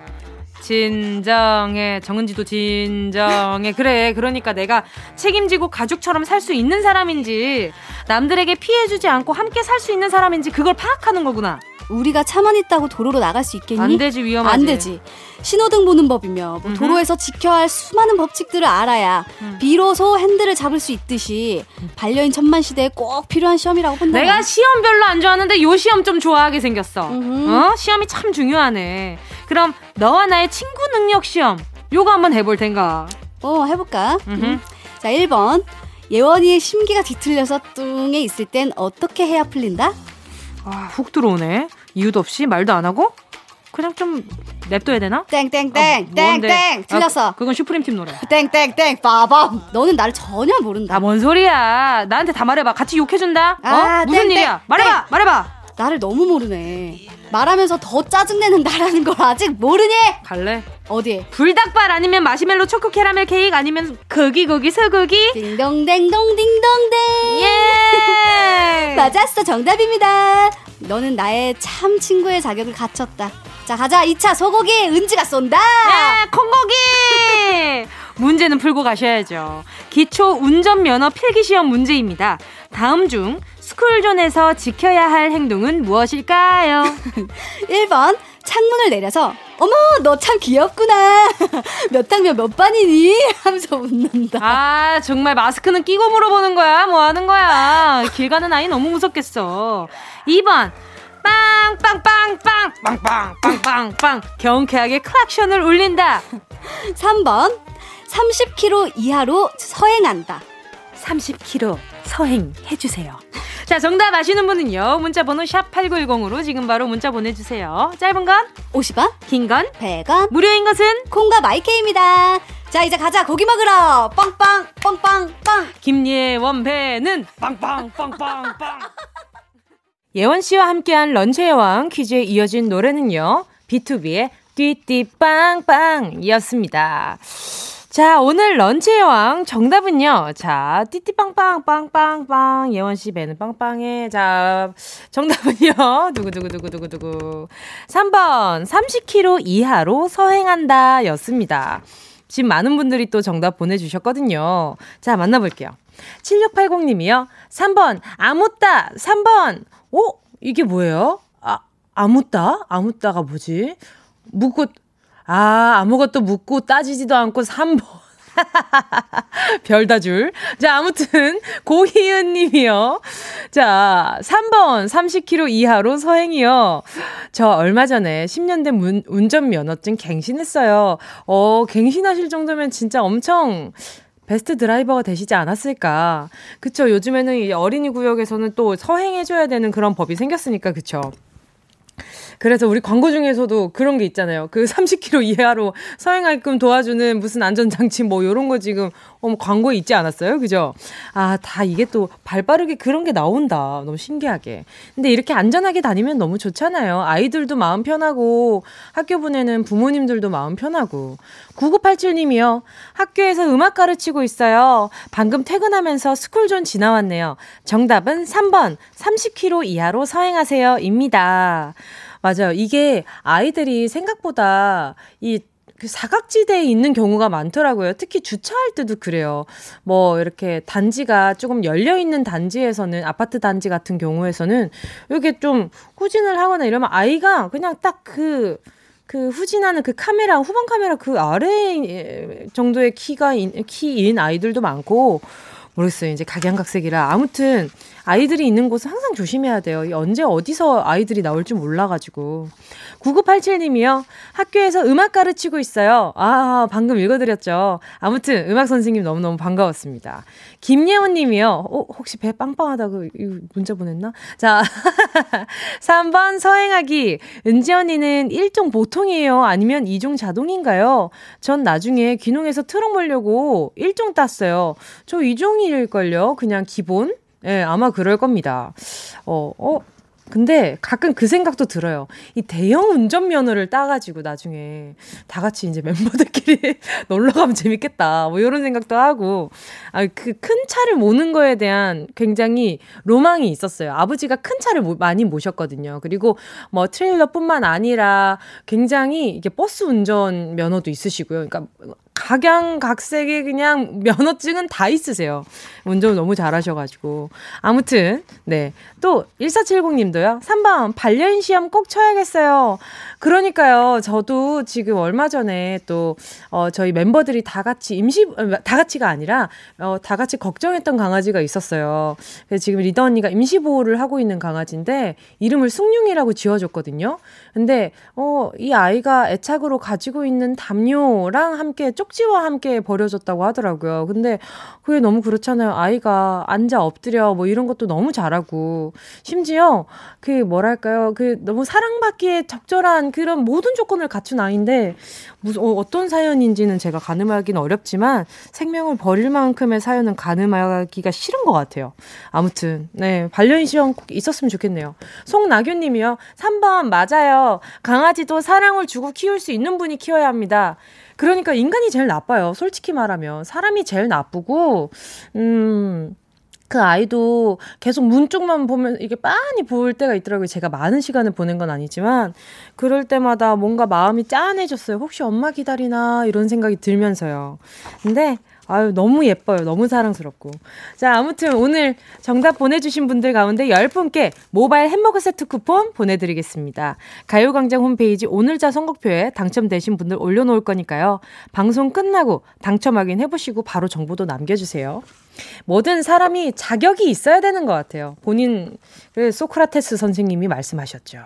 진정해. 정은지도 진정해. 그래. 그러니까 내가 책임지고 가족처럼 살 수 있는 사람인지, 남들에게 피해주지 않고 함께 살 수 있는 사람인지 그걸 파악하는 거구나. 우리가 차만 있다고 도로로 나갈 수 있겠니? 안 되지, 위험하지. 안 되지. 신호등 보는 법이며 뭐. 도로에서 지켜야 할 수많은 법칙들을 알아야 음. 비로소 핸들을 잡을 수 있듯이 반려인 천만 시대에 꼭 필요한 시험이라고 본다. 내가 시험 별로 안 좋아하는데 요 시험 좀 좋아하게 생겼어. 음흠. 어? 시험이 참 중요하네. 그럼 너와 나의 친구 능력 시험. 요거 한번 해볼 텐가. 어 해볼까? 음흠. 음. 자 1번 예원이의 심기가 뒤틀려서 뚱에 있을 땐 어떻게 해야 풀린다? 아, 훅 들어오네. 이유도 없이 말도 안 하고 그냥 좀 냅둬야 되나? 땡땡땡 아? 땡땡 틀렸어. 아, 그건 슈프림 팀 노래. 땡땡땡 빠밤. 너는 나를 전혀 모른다. 아, 뭔 소리야. 나한테 다 말해봐. 같이 욕해준다. 어? 아, 무슨 땡, 일이야? 땡, 말해봐. 말해봐. 나를 너무 모르네. 말하면서 더 짜증내는 나라는 걸 아직 모르니? 갈래? 어디? 불닭발 아니면 마시멜로 초코 캐러멜 케이크 아니면 거기 거기 서거기? 딩동댕동 딩동댕. 예! 맞았어 정답입니다. 너는 나의 참 친구의 자격을 갖췄다. 자 가자 2차 소고기 은지가 쏜다. 예, 콩고기! 문제는 풀고 가셔야죠. 기초 운전면허 필기시험 문제입니다. 다음 중 스쿨존에서 지켜야 할 행동은 무엇일까요? 1번 창문을 내려서 어머 너 참 귀엽구나. 몇 학년 몇 반이니? 하면서 웃는다. 아, 정말 마스크는 끼고 물어보는 거야? 뭐 하는 거야? 길 가는 아이 너무 무섭겠어. 2번. 빵빵빵빵 빵빵빵빵빵 경쾌하게 클락션을 울린다. 3번 30km 이하로 서행한다. 30km 서행해 주세요. 자, 정답 아시는 분은요. 문자 번호 샵 8910으로 지금 바로 문자 보내 주세요. 짧은 건, 50원, 긴 건, 100원, 무료인 것은 콩과 My K입니다. 자 이제 가자 고기 먹으러 빵빵 빵빵 빵. 김예원 배는 빵빵 빵빵 빵. 예원 씨와 함께한 런치의 여왕 퀴즈에 이어진 노래는요. BTOB의 띠띠빵빵이었습니다. 자, 오늘 런치의 여왕 정답은요. 자, 띠띠빵빵빵빵빵. 예원 씨 배는 빵빵해. 자, 정답은요. 두구두구두구두구두구. 3번 30km 이하로 서행한다 였습니다. 지금 많은 분들이 또 정답 보내주셨거든요. 자, 만나볼게요. 7680님이요. 3번, 아무따! 3번! 오? 이게 뭐예요? 아, 아무따? 아무따가 뭐지? 묻고, 아, 아무것도 묻고 따지지도 않고 3번. 별다 줄. 자, 아무튼, 고희은 님이요. 자, 3번, 30km 이하로 서행이요. 저 얼마 전에 10년 된 문, 운전면허증 갱신했어요. 어, 갱신하실 정도면 진짜 엄청 베스트 드라이버가 되시지 않았을까. 그쵸. 요즘에는 이 어린이 구역에서는 또 서행해줘야 되는 그런 법이 생겼으니까, 그쵸. 그래서 우리 광고 중에서도 그런 게 있잖아요. 그 30km 이하로 서행할끔 도와주는 무슨 안전장치 뭐 요런 거 지금 어, 광고에 있지 않았어요? 그죠? 아, 다 이게 또 발 빠르게 그런 게 나온다. 너무 신기하게. 근데 이렇게 안전하게 다니면 너무 좋잖아요. 아이들도 마음 편하고 학교 보내는 부모님들도 마음 편하고. 9987님이요. 학교에서 음악 가르치고 있어요. 방금 퇴근하면서 스쿨존 지나왔네요. 정답은 3번 30km 이하로 서행하세요. 입니다. 맞아요. 이게 아이들이 생각보다 이그 사각지대에 있는 경우가 많더라고요. 특히 주차할 때도 그래요. 뭐 이렇게 단지가 조금 열려 있는 단지에서는 아파트 단지 같은 경우에서는 이렇게 좀 후진을 하거나 이러면 아이가 그냥 딱그 그 후진하는 그 카메라 후방 카메라 그 아래 정도의 키가 키인 아이들도 많고 모르겠어요. 이제 각양각색이라 아무튼 아이들이 있는 곳은 항상 조심해야 돼요. 언제 어디서 아이들이 나올지 몰라가지고. 9987님이요. 학교에서 음악 가르치고 있어요. 아, 방금 읽어드렸죠. 아무튼 음악 선생님 너무너무 반가웠습니다. 김예원 님이요. 어, 혹시 배 빵빵하다고 문자 보냈나? 자, 3번 서행하기. 은지 언니는 1종 보통이에요? 아니면 2종 자동인가요? 전 나중에 귀농해서 트럭 몰려고 1종 땄어요. 저 2종일걸요? 그냥 기본? 예, 네, 아마 그럴 겁니다. 어, 어, 근데 가끔 그 생각도 들어요. 이 대형 운전면허를 따가지고 나중에 다 같이 이제 멤버들끼리 놀러 가면 재밌겠다. 뭐 이런 생각도 하고. 아, 그 큰 차를 모는 거에 대한 굉장히 로망이 있었어요. 아버지가 큰 차를 모, 많이 모셨거든요. 그리고 뭐 트레일러뿐만 아니라 굉장히 이게 버스 운전 면허도 있으시고요. 그러니까 각양각색의 그냥 면허증은 다 있으세요. 운전 너무 잘하셔가지고. 아무튼, 네. 또, 1470님도요. 3번, 반려인 시험 꼭 쳐야겠어요. 그러니까요. 저도 지금 얼마 전에 또, 어, 저희 멤버들이 다 같이 임시, 어, 다 같이가 아니라, 어, 다 같이 걱정했던 강아지가 있었어요. 그래서 지금 리더 언니가 임시 보호를 하고 있는 강아지인데, 이름을 숭늉이라고 지어줬거든요. 근데, 어, 이 아이가 애착으로 가지고 있는 담요랑 함께 쪽지와 함께 버려졌다고 하더라고요. 근데 그게 너무 그렇잖아요. 아이가 앉아 엎드려 뭐 이런 것도 너무 잘하고 심지어 그 뭐랄까요? 그 너무 사랑받기에 적절한 그런 모든 조건을 갖춘 아이인데 무슨 어, 떤 사연인지는 제가 가늠하기는 어렵지만 생명을 버릴 만큼의 사연은 가늠하기가 싫은 것 같아요. 아무튼 네 반려인 시험 꼭 있었으면 좋겠네요. 송나균님이요. 3번 맞아요. 강아지도 사랑을 주고 키울 수 있는 분이 키워야 합니다. 그러니까 인간이 제일 나빠요. 솔직히 말하면. 사람이 제일 나쁘고, 음, 그 아이도 계속 문 쪽만 보면 이게 빤히 보일 때가 있더라고요. 제가 많은 시간을 보낸 건 아니지만, 그럴 때마다 뭔가 마음이 짠해졌어요. 혹시 엄마 기다리나? 이런 생각이 들면서요. 근데, 아유, 너무 예뻐요. 너무 사랑스럽고. 자, 아무튼 오늘 정답 보내주신 분들 가운데 10분께 모바일 햄버거 세트 쿠폰 보내드리겠습니다. 가요광장 홈페이지 오늘자 선곡표에 당첨되신 분들 올려놓을 거니까요. 방송 끝나고 당첨 확인해보시고 바로 정보도 남겨주세요. 모든 사람이 자격이 있어야 되는 것 같아요. 본인 그 소크라테스 선생님이 말씀하셨죠.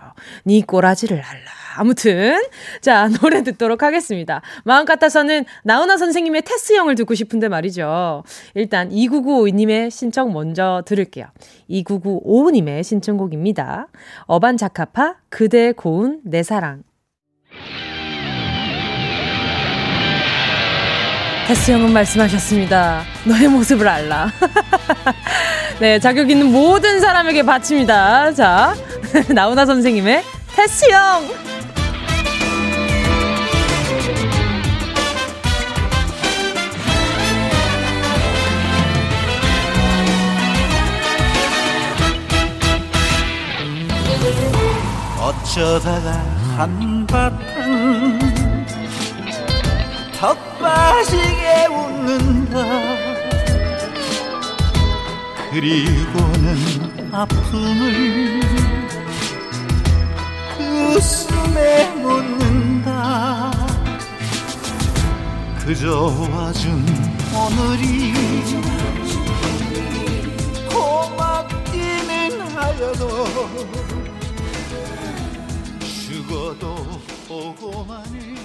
니 꼬라지를 알라. 아무튼 자 노래 듣도록 하겠습니다. 마음 같아서는 나훈아 선생님의 테스형을 듣고 싶은데 말이죠. 일단 2995님의 신청 먼저 들을게요. 2995님의 신청곡입니다. 어반 자카파 그대 고운 내 사랑. 테스 형은 말씀하셨습니다. 너의 모습을 알라. 네, 자격 있는 모든 사람에게 바칩니다. 자, 나훈아 선생님의 테스 형! 어쩌다가 한바탕 턱 빠지게 웃는다. 그리고는 아픔을 그 웃음에 묻는다. 그저 와준 오늘이 고맙기는 하여도 죽어도 오고만 해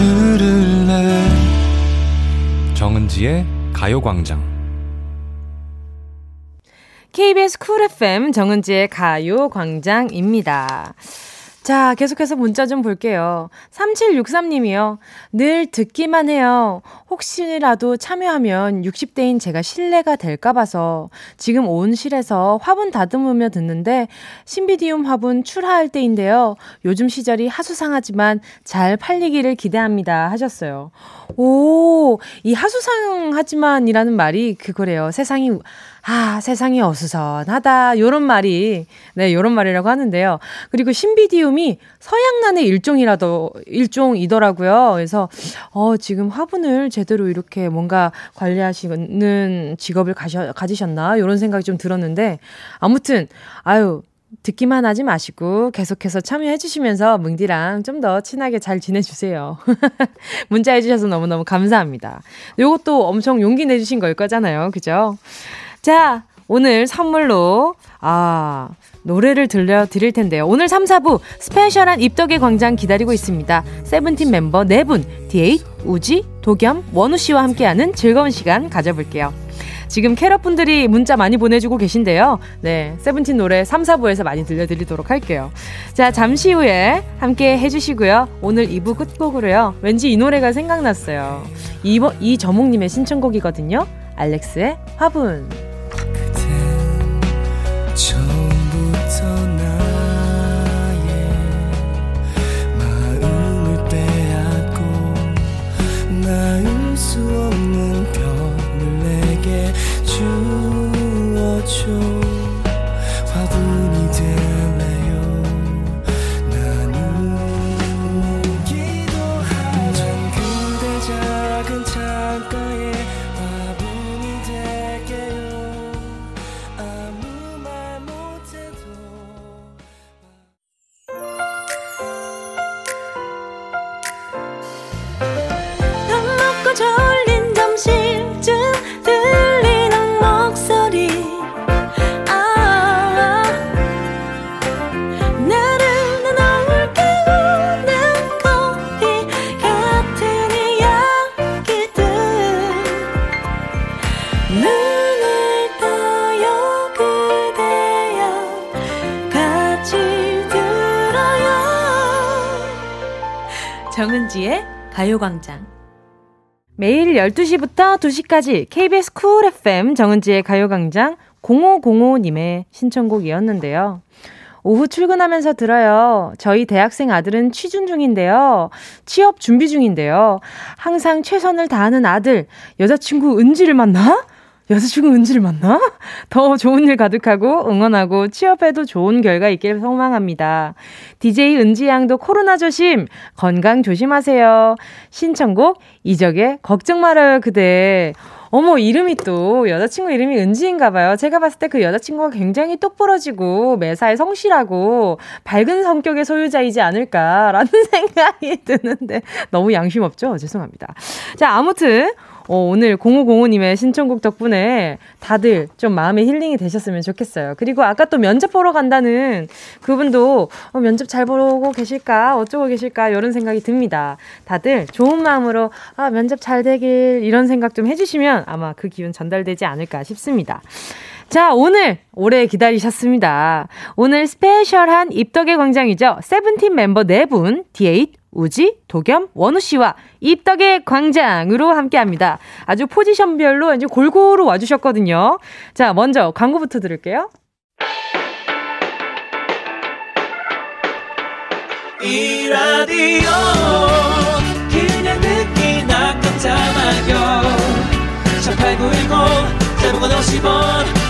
들을래 정은지의 가요광장 KBS 쿨 FM 정은지의 가요광장입니다. 자, 계속해서 문자 좀 볼게요. 3763님이요. 늘 듣기만 해요. 혹시라도 참여하면 60대인 제가 신뢰가 될까 봐서 지금 온실에서 화분 다듬으며 듣는데 신비디움 화분 출하할 때인데요. 요즘 시절이 하수상하지만 잘 팔리기를 기대합니다. 하셨어요. 오, 이 하수상하지만이라는 말이 그거래요. 세상이 아, 세상이 어수선하다. 요런 말이, 네, 요런 말이라고 하는데요. 그리고 신비디움이 서양난의 일종이라도, 일종이더라고요. 그래서, 어, 지금 화분을 제대로 이렇게 뭔가 관리하시는 직업을 가셔, 가지셨나? 요런 생각이 좀 들었는데, 아무튼, 아유, 듣기만 하지 마시고 계속해서 참여해 주시면서 은디랑 좀 더 친하게 잘 지내주세요. 문자 해주셔서 너무너무 감사합니다. 요것도 엄청 용기 내주신 걸 거잖아요. 그죠? 자, 오늘 선물로, 아, 노래를 들려드릴 텐데요. 오늘 3, 4부 special한 입덕의 광장 기다리고 있습니다. 세븐틴 멤버 4분, 디에잇, 우지, 도겸, 원우 씨와 함께하는 즐거운 시간 가져볼게요. 지금 캐럿 분들이 문자 많이 보내주고 계신데요. 네, 세븐틴 노래 3, 4부에서 많이 들려드리도록 할게요. 자, 잠시 후에 함께 해주시고요. 오늘 2부 끝곡으로요. 왠지 이 노래가 생각났어요. 이번, 이저목님의 신청곡이거든요. 알렉스의 화분. 수 없는 별을 내게 주어줘 가요광장 매일 12시부터 2시까지 KBS 쿨 FM 정은지의 가요광장 0505님의 신청곡이었는데요. 오후 출근하면서 들어요. 저희 대학생 아들은 취준 중인데요. 취업 준비 중인데요. 항상 최선을 다하는 아들, 여자친구 은지를 만나? 여자친구 은지를 만나? 더 좋은 일 가득하고 응원하고 취업해도 좋은 결과 있길 소망합니다. DJ 은지 양도 코로나 조심, 건강 조심하세요. 신청곡 이적의 걱정 말아요 그대. 어머 이름이 또 여자친구 이름이 은지인가 봐요. 제가 봤을 때 그 여자친구가 굉장히 똑부러지고 매사에 성실하고 밝은 성격의 소유자이지 않을까라는 생각이 드는데 너무 양심 없죠? 죄송합니다. 자 아무튼 어, 오늘 0505님의 신청곡 덕분에 다들 좀 마음의 힐링이 되셨으면 좋겠어요. 그리고 아까 또 면접 보러 간다는 그분도 어, 면접 잘 보고 계실까? 어쩌고 계실까? 이런 생각이 듭니다. 다들 좋은 마음으로 아, 면접 잘 되길 이런 생각 좀 해주시면 아마 그 기운 전달되지 않을까 싶습니다. 자, 오늘 오래 기다리셨습니다. 오늘 스페셜한 입덕의 광장이죠. 세븐틴 멤버 4분, D8, 우지, 도겸, 원우 씨와 입덕의 광장으로 함께 합니다. 아주 포지션별로 이제 골고루 와주셨거든요. 자, 먼저 광고부터 들을게요. 이 라디오 그냥 듣기나 깜짝마요 18910 대목원 50원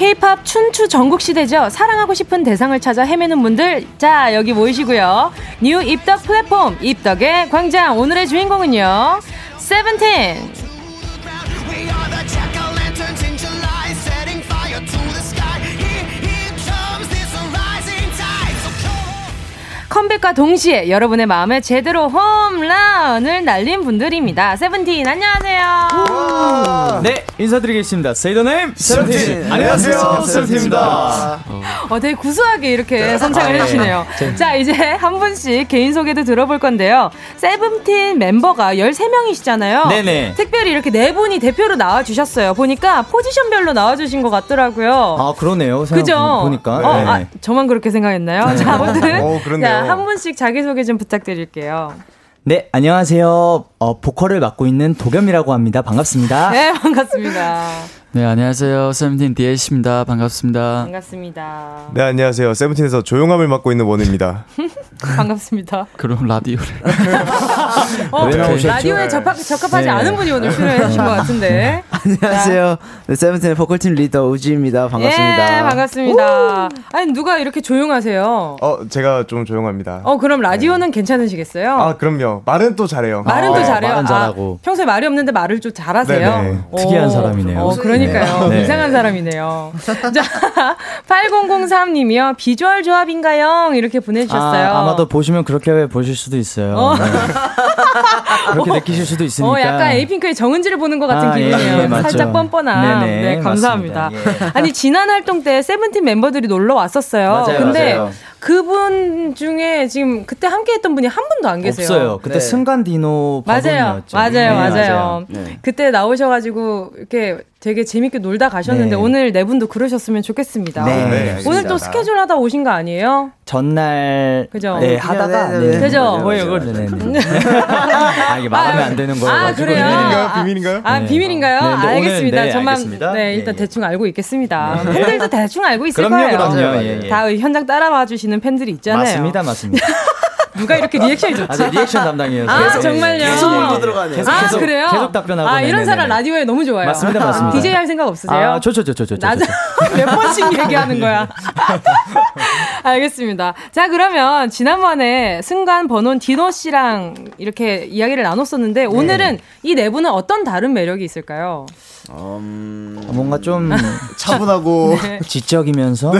K-팝 춘추 전국 시대죠. 사랑하고 싶은 대상을 찾아 헤매는 분들, 자 여기 모이시고요. new 입덕 플랫폼 입덕의 광장 오늘의 주인공은요. 세븐틴. 컴백과 동시에 여러분의 마음에 제대로 홈런을 날린 분들입니다. 세븐틴 안녕하세요. 네 인사드리겠습니다. Say the name 세븐틴. 안녕하세요 세븐틴입니다. 어, 되게 구수하게 이렇게 선창을 해주시네요. 자, 이제 한 분씩 개인 소개도 들어볼 건데요. 세븐틴 멤버가 13명이시잖아요. 네네. 특별히 이렇게 네 분이 대표로 나와 주셨어요. 보니까 포지션별로 나와 주신 것 같더라고요. 아 그러네요. 그죠? 보니까 어, 네. 아, 저만 그렇게 생각했나요? 자, 아무튼. 어, 그렇네요. 자, 한 분씩 자기소개 좀 부탁드릴게요. 네 안녕하세요. 어, 보컬을 맡고 있는 도겸이라고 합니다. 반갑습니다. 네, 반갑습니다. 네, 안녕하세요. 세븐틴 디에이십니다. 반갑습니다. 반갑습니다. 네 안녕하세요 세븐틴에서 조용함을 맡고 있는 원우입니다. 반갑습니다. 그럼 라디오를. 어, 왜 나오셨죠? 라디오에 접합, 적합하지 네. 않은 분이 오늘 출연해 주신 것 같은데. 안녕하세요. 네, 세븐틴의 보컬팀 리더 우지입니다. 반갑습니다. 예, 반갑습니다. 아니, 누가 이렇게 조용하세요? 어 제가 좀 조용합니다. 어, 그럼 라디오는 괜찮으시겠어요? 아 그럼요. 말은 또 잘해요. 말은 또 아, 잘해요. 말은 잘하고. 아, 평소에 말이 없는데 말을 좀 잘하세요. 네네. 어, 특이한 사람이네요. 어, 그러 니까요. 네. 이상한 사람이네요. 자, 8003님이요. 비주얼 조합인가요? 이렇게 보내주셨어요. 아, 아마도 보시면 그렇게 보실 수도 있어요. 어. 네. 그렇게 느끼실 수도 있으니까. 어, 약간 에이핑크의 정은지를 보는 것 같은 아, 예, 기분이에요. 예, 맞죠. 살짝 뻔뻔한. 네네, 네, 감사합니다. 예. 아니, 지난 활동 때 세븐틴 멤버들이 놀러 왔었어요. 맞아요, 근데 맞아요. 그분 중에 지금 그때 함께 했던 분이 한 분도 안 계세요. 없어요. 그때 네. 승관 디노 맞아요. 버전이었죠. 맞아요. 네, 맞아요. 네. 그때 나오셔가지고 이렇게 되게 재밌게 놀다 가셨는데 네. 오늘 네 분도 그러셨으면 좋겠습니다. 네, 네, 오늘. 또 스케줄 하다 오신 거 아니에요? 전날 그죠? 네, 하다가 네, 네, 네. 그죠? 뭐예요, 맞아요. 그걸 네 네. 아, 이게 말하면 안 되는 거예요. 아, 그래요? 비밀인가요? 아, 비밀인가요? 아, 네. 비밀인가요? 네, 오늘, 알겠습니다. 네, 저만 알겠습니다. 네, 일단. 대충 알고 있겠습니다. 팬들도 대충 알고 있을 그럼요, 거예요. 그럼요. 예, 예. 다 현장 따라와 주시는 팬들이 있잖아요. 맞습니다, 맞습니다. 누가 이렇게 reaction이 좋지? 아, 저 리액션 담당이어서. 아, 계속, 정말요? 계속 몰고 들어가네요. 계속, 아, 계속, 그래요? 계속 답변하고. 아, 이런 네네네. 사람 라디오에 너무 좋아요. 맞습니다, 맞습니다. DJ 할 생각 없으세요? 아, 좋죠, 좋죠, 좋죠. 몇 번씩 얘기하는 거야. 알겠습니다. 자, 그러면 지난번에 승관, 번원, 디노 씨랑 이렇게 이야기를 나눴었는데 오늘은 이 네 분은 어떤 다른 매력이 있을까요? 음, 뭔가 좀 차분하고 네. 지적이면서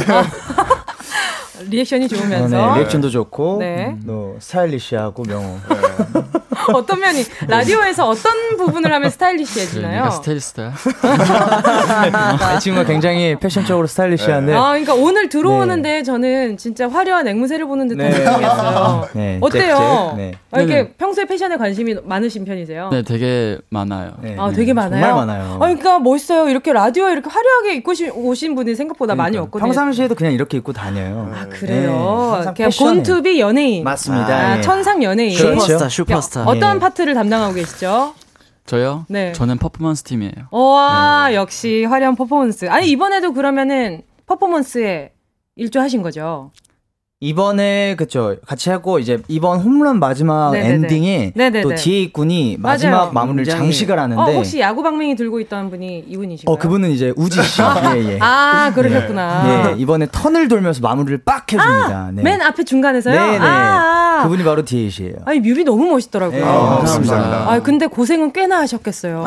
리액션이 어, 좋으면서 네, 리액션도 좋고 네. 또 스타일리시하고 명호. 어떤 면이 라디오에서 어떤 부분을 하면 네, 스타일리시해지나요? 내가 스타일리스트야. 이 친구가 굉장히 패션적으로 스타일리시한데 아, 그러니까 오늘 들어오는데 저는 진짜 화려한 앵무새를 보는 듯한 네. 느낌이었어요. 네, 어때요? 네. 아, 이렇게 네네. 평소에 패션에 관심이 많으신 편이세요? 네, 되게 많아요. 네, 아, 네, 되게 많아요. 정말 많아요. 아, 그러니까 멋있어요. 이렇게 라디오에 이렇게 화려하게 입고 시- 오신 분이 생각보다 많이 그러니까. 없거든요. 평상시에도 그냥 이렇게 입고 다녀요. 아, 그래요. 네, 그냥. born to be 연예인. 맞습니다. 아, 예. 천상 연예인. 그렇죠. 슈퍼스타, 슈퍼스타. 어떤 예. 파트를 담당하고 계시죠? 저요? 네. 저는 퍼포먼스 팀이에요. 와, 네. 역시 화려한 퍼포먼스. 아니, 이번에도 그러면은 퍼포먼스에 일조하신 거죠? 이번에 그쵸 같이 하고 이제 이번 홈런 마지막 네네네. 엔딩에 네네네. 또 디에잇 군이 마지막 맞아요. 마무리를 굉장히- 장식을 하는데 어, 혹시 야구 방맹이 들고 있던 분이 이분이신가요? 어, 그분은 이제 우지 씨. 예, 예. 아, 그러셨구나. 예, 이번에 턴을 돌면서 마무리를 빡 해줍니다. 네. 맨 앞에 중간에서요? 네, 네. 아, 아. 그분이 바로 디에이시예요. 아니, 뮤비 너무 멋있더라고요. 네, 아, 감사합니다. 감사합니다. 아, 근데 고생은 꽤나 하셨겠어요.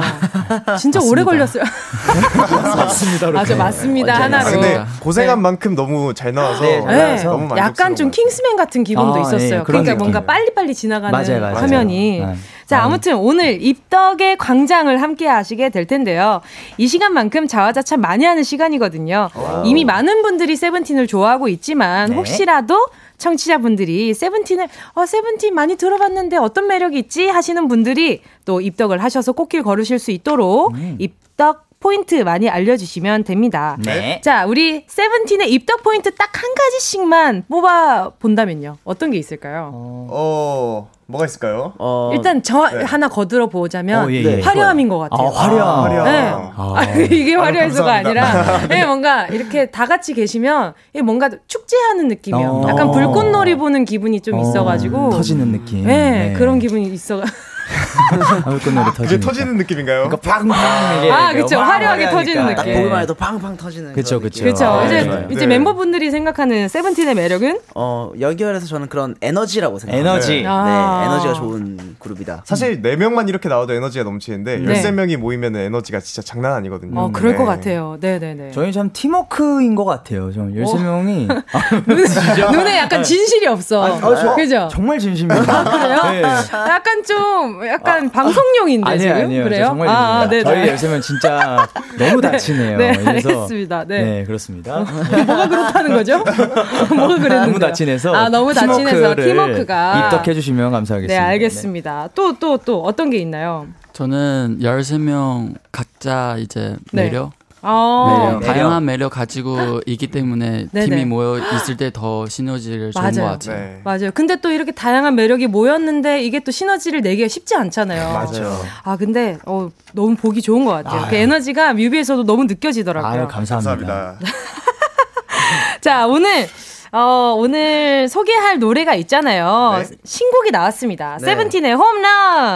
진짜 오래 걸렸어요. 맞습니다. 맞아, 맞습니다. 아, 하나로. 근데 고생한 네. 만큼 너무 잘 나와서 네, 잘 네, 너무 약간 좀 만족스러워요. 킹스맨 같은 기분도 아, 있었어요. 예, 그런 그러니까 느낌. 뭔가 빨리빨리 지나가는 맞아요, 맞아요. 화면이. 네. 자, 아. 아무튼 오늘 입덕의 광장을 함께 하시게 될 텐데요. 이 시간만큼 자화자찬 많이 하는 시간이거든요. 이미 많은 분들이 세븐틴을 좋아하고 있지만 네. 혹시라도 청취자분들이 세븐틴을 어 세븐틴 많이 들어봤는데 어떤 매력이 있지 하시는 분들이 또 입덕을 하셔서 꽃길 걸으실 수 있도록 음. 입덕 포인트 많이 알려주시면 됩니다. 네. 자, 우리 세븐틴의 입덕 포인트 딱 한 가지씩만 뽑아 본다면요. 어떤 게 있을까요? 어 뭐가 있을까요? 어, 일단 저 네. 하나 거들어 보자면 어, 예, 예. 화려함인 것 같아요. 아, 화려함. 화려함. 네. 아. 아, 이게 화려해서가 감사합니다. 아니라 예, 뭔가 이렇게 다 같이 계시면 뭔가 축제하는 느낌이요. 어. 약간 불꽃놀이 보는 기분이 좀 있어가지고 터지는 느낌. 네, 네. 그런 기분이 있어. 그게 터지니까. 터지는 느낌인가요? 그러니까 팡팡 이게 아. 와- 화려하게 터지는 딱 느낌. 보기만 해도 팡팡 터지는. 느낌. 그렇죠. 아, 이제 좋아요. 이제 네. 멤버분들이 생각하는 세븐틴의 매력은 어 연결해서 저는 그런 에너지라고 생각해요. 에너지. 네, 아. 에너지가 좋은 그룹이다. 사실 4명만 이렇게 나와도 에너지가 넘치는데 네. 13 명이 모이면 에너지가 진짜 장난 아니거든요. 어 그럴 네. 것 같아요. 네 네 네. 저희 참 팀워크인 것 같아요. 저 13명이. 눈에 약간 진실이 없어. 아, 그죠? 정말 진심이에요. 그래요? 네. 약간 좀 약간 방송용인데 아니에요, 지금 아니에요. 그래요? 저 정말 아, 진심입니다. 네네. 저희 13명 진짜 너무 다치네요. 네, 그래서 알겠습니다. 네. 네, 그렇습니다. 뭐가 그렇다는 거죠? 뭐가 그랬는데? 너무 다친해서 아, 너무 다친해서 팀워크가 입덕해 주시면 감사하겠습니다. 네, 알겠습니다. 또또또 어떤 게 있나요? 저는 13명 각자 이제 네. 매력 아, 네, 다양한 매력 가지고 있기 때문에 네네. 팀이 모여 있을 때 더 시너지를 좋은 것 맞아요. 같아요. 네. 맞아요. 근데 또 이렇게 다양한 매력이 모였는데 이게 또 시너지를 내기가 쉽지 않잖아요. 맞아요. 아, 근데 어, 너무 보기 좋은 것 같아요. 그 아유. 에너지가 뮤비에서도 너무 느껴지더라고요. 아유, 감사합니다. 감사합니다. 자, 오늘 어, 오늘 소개할 노래가 있잖아요. 네. 신곡이 나왔습니다. 네. 세븐틴의 홈런.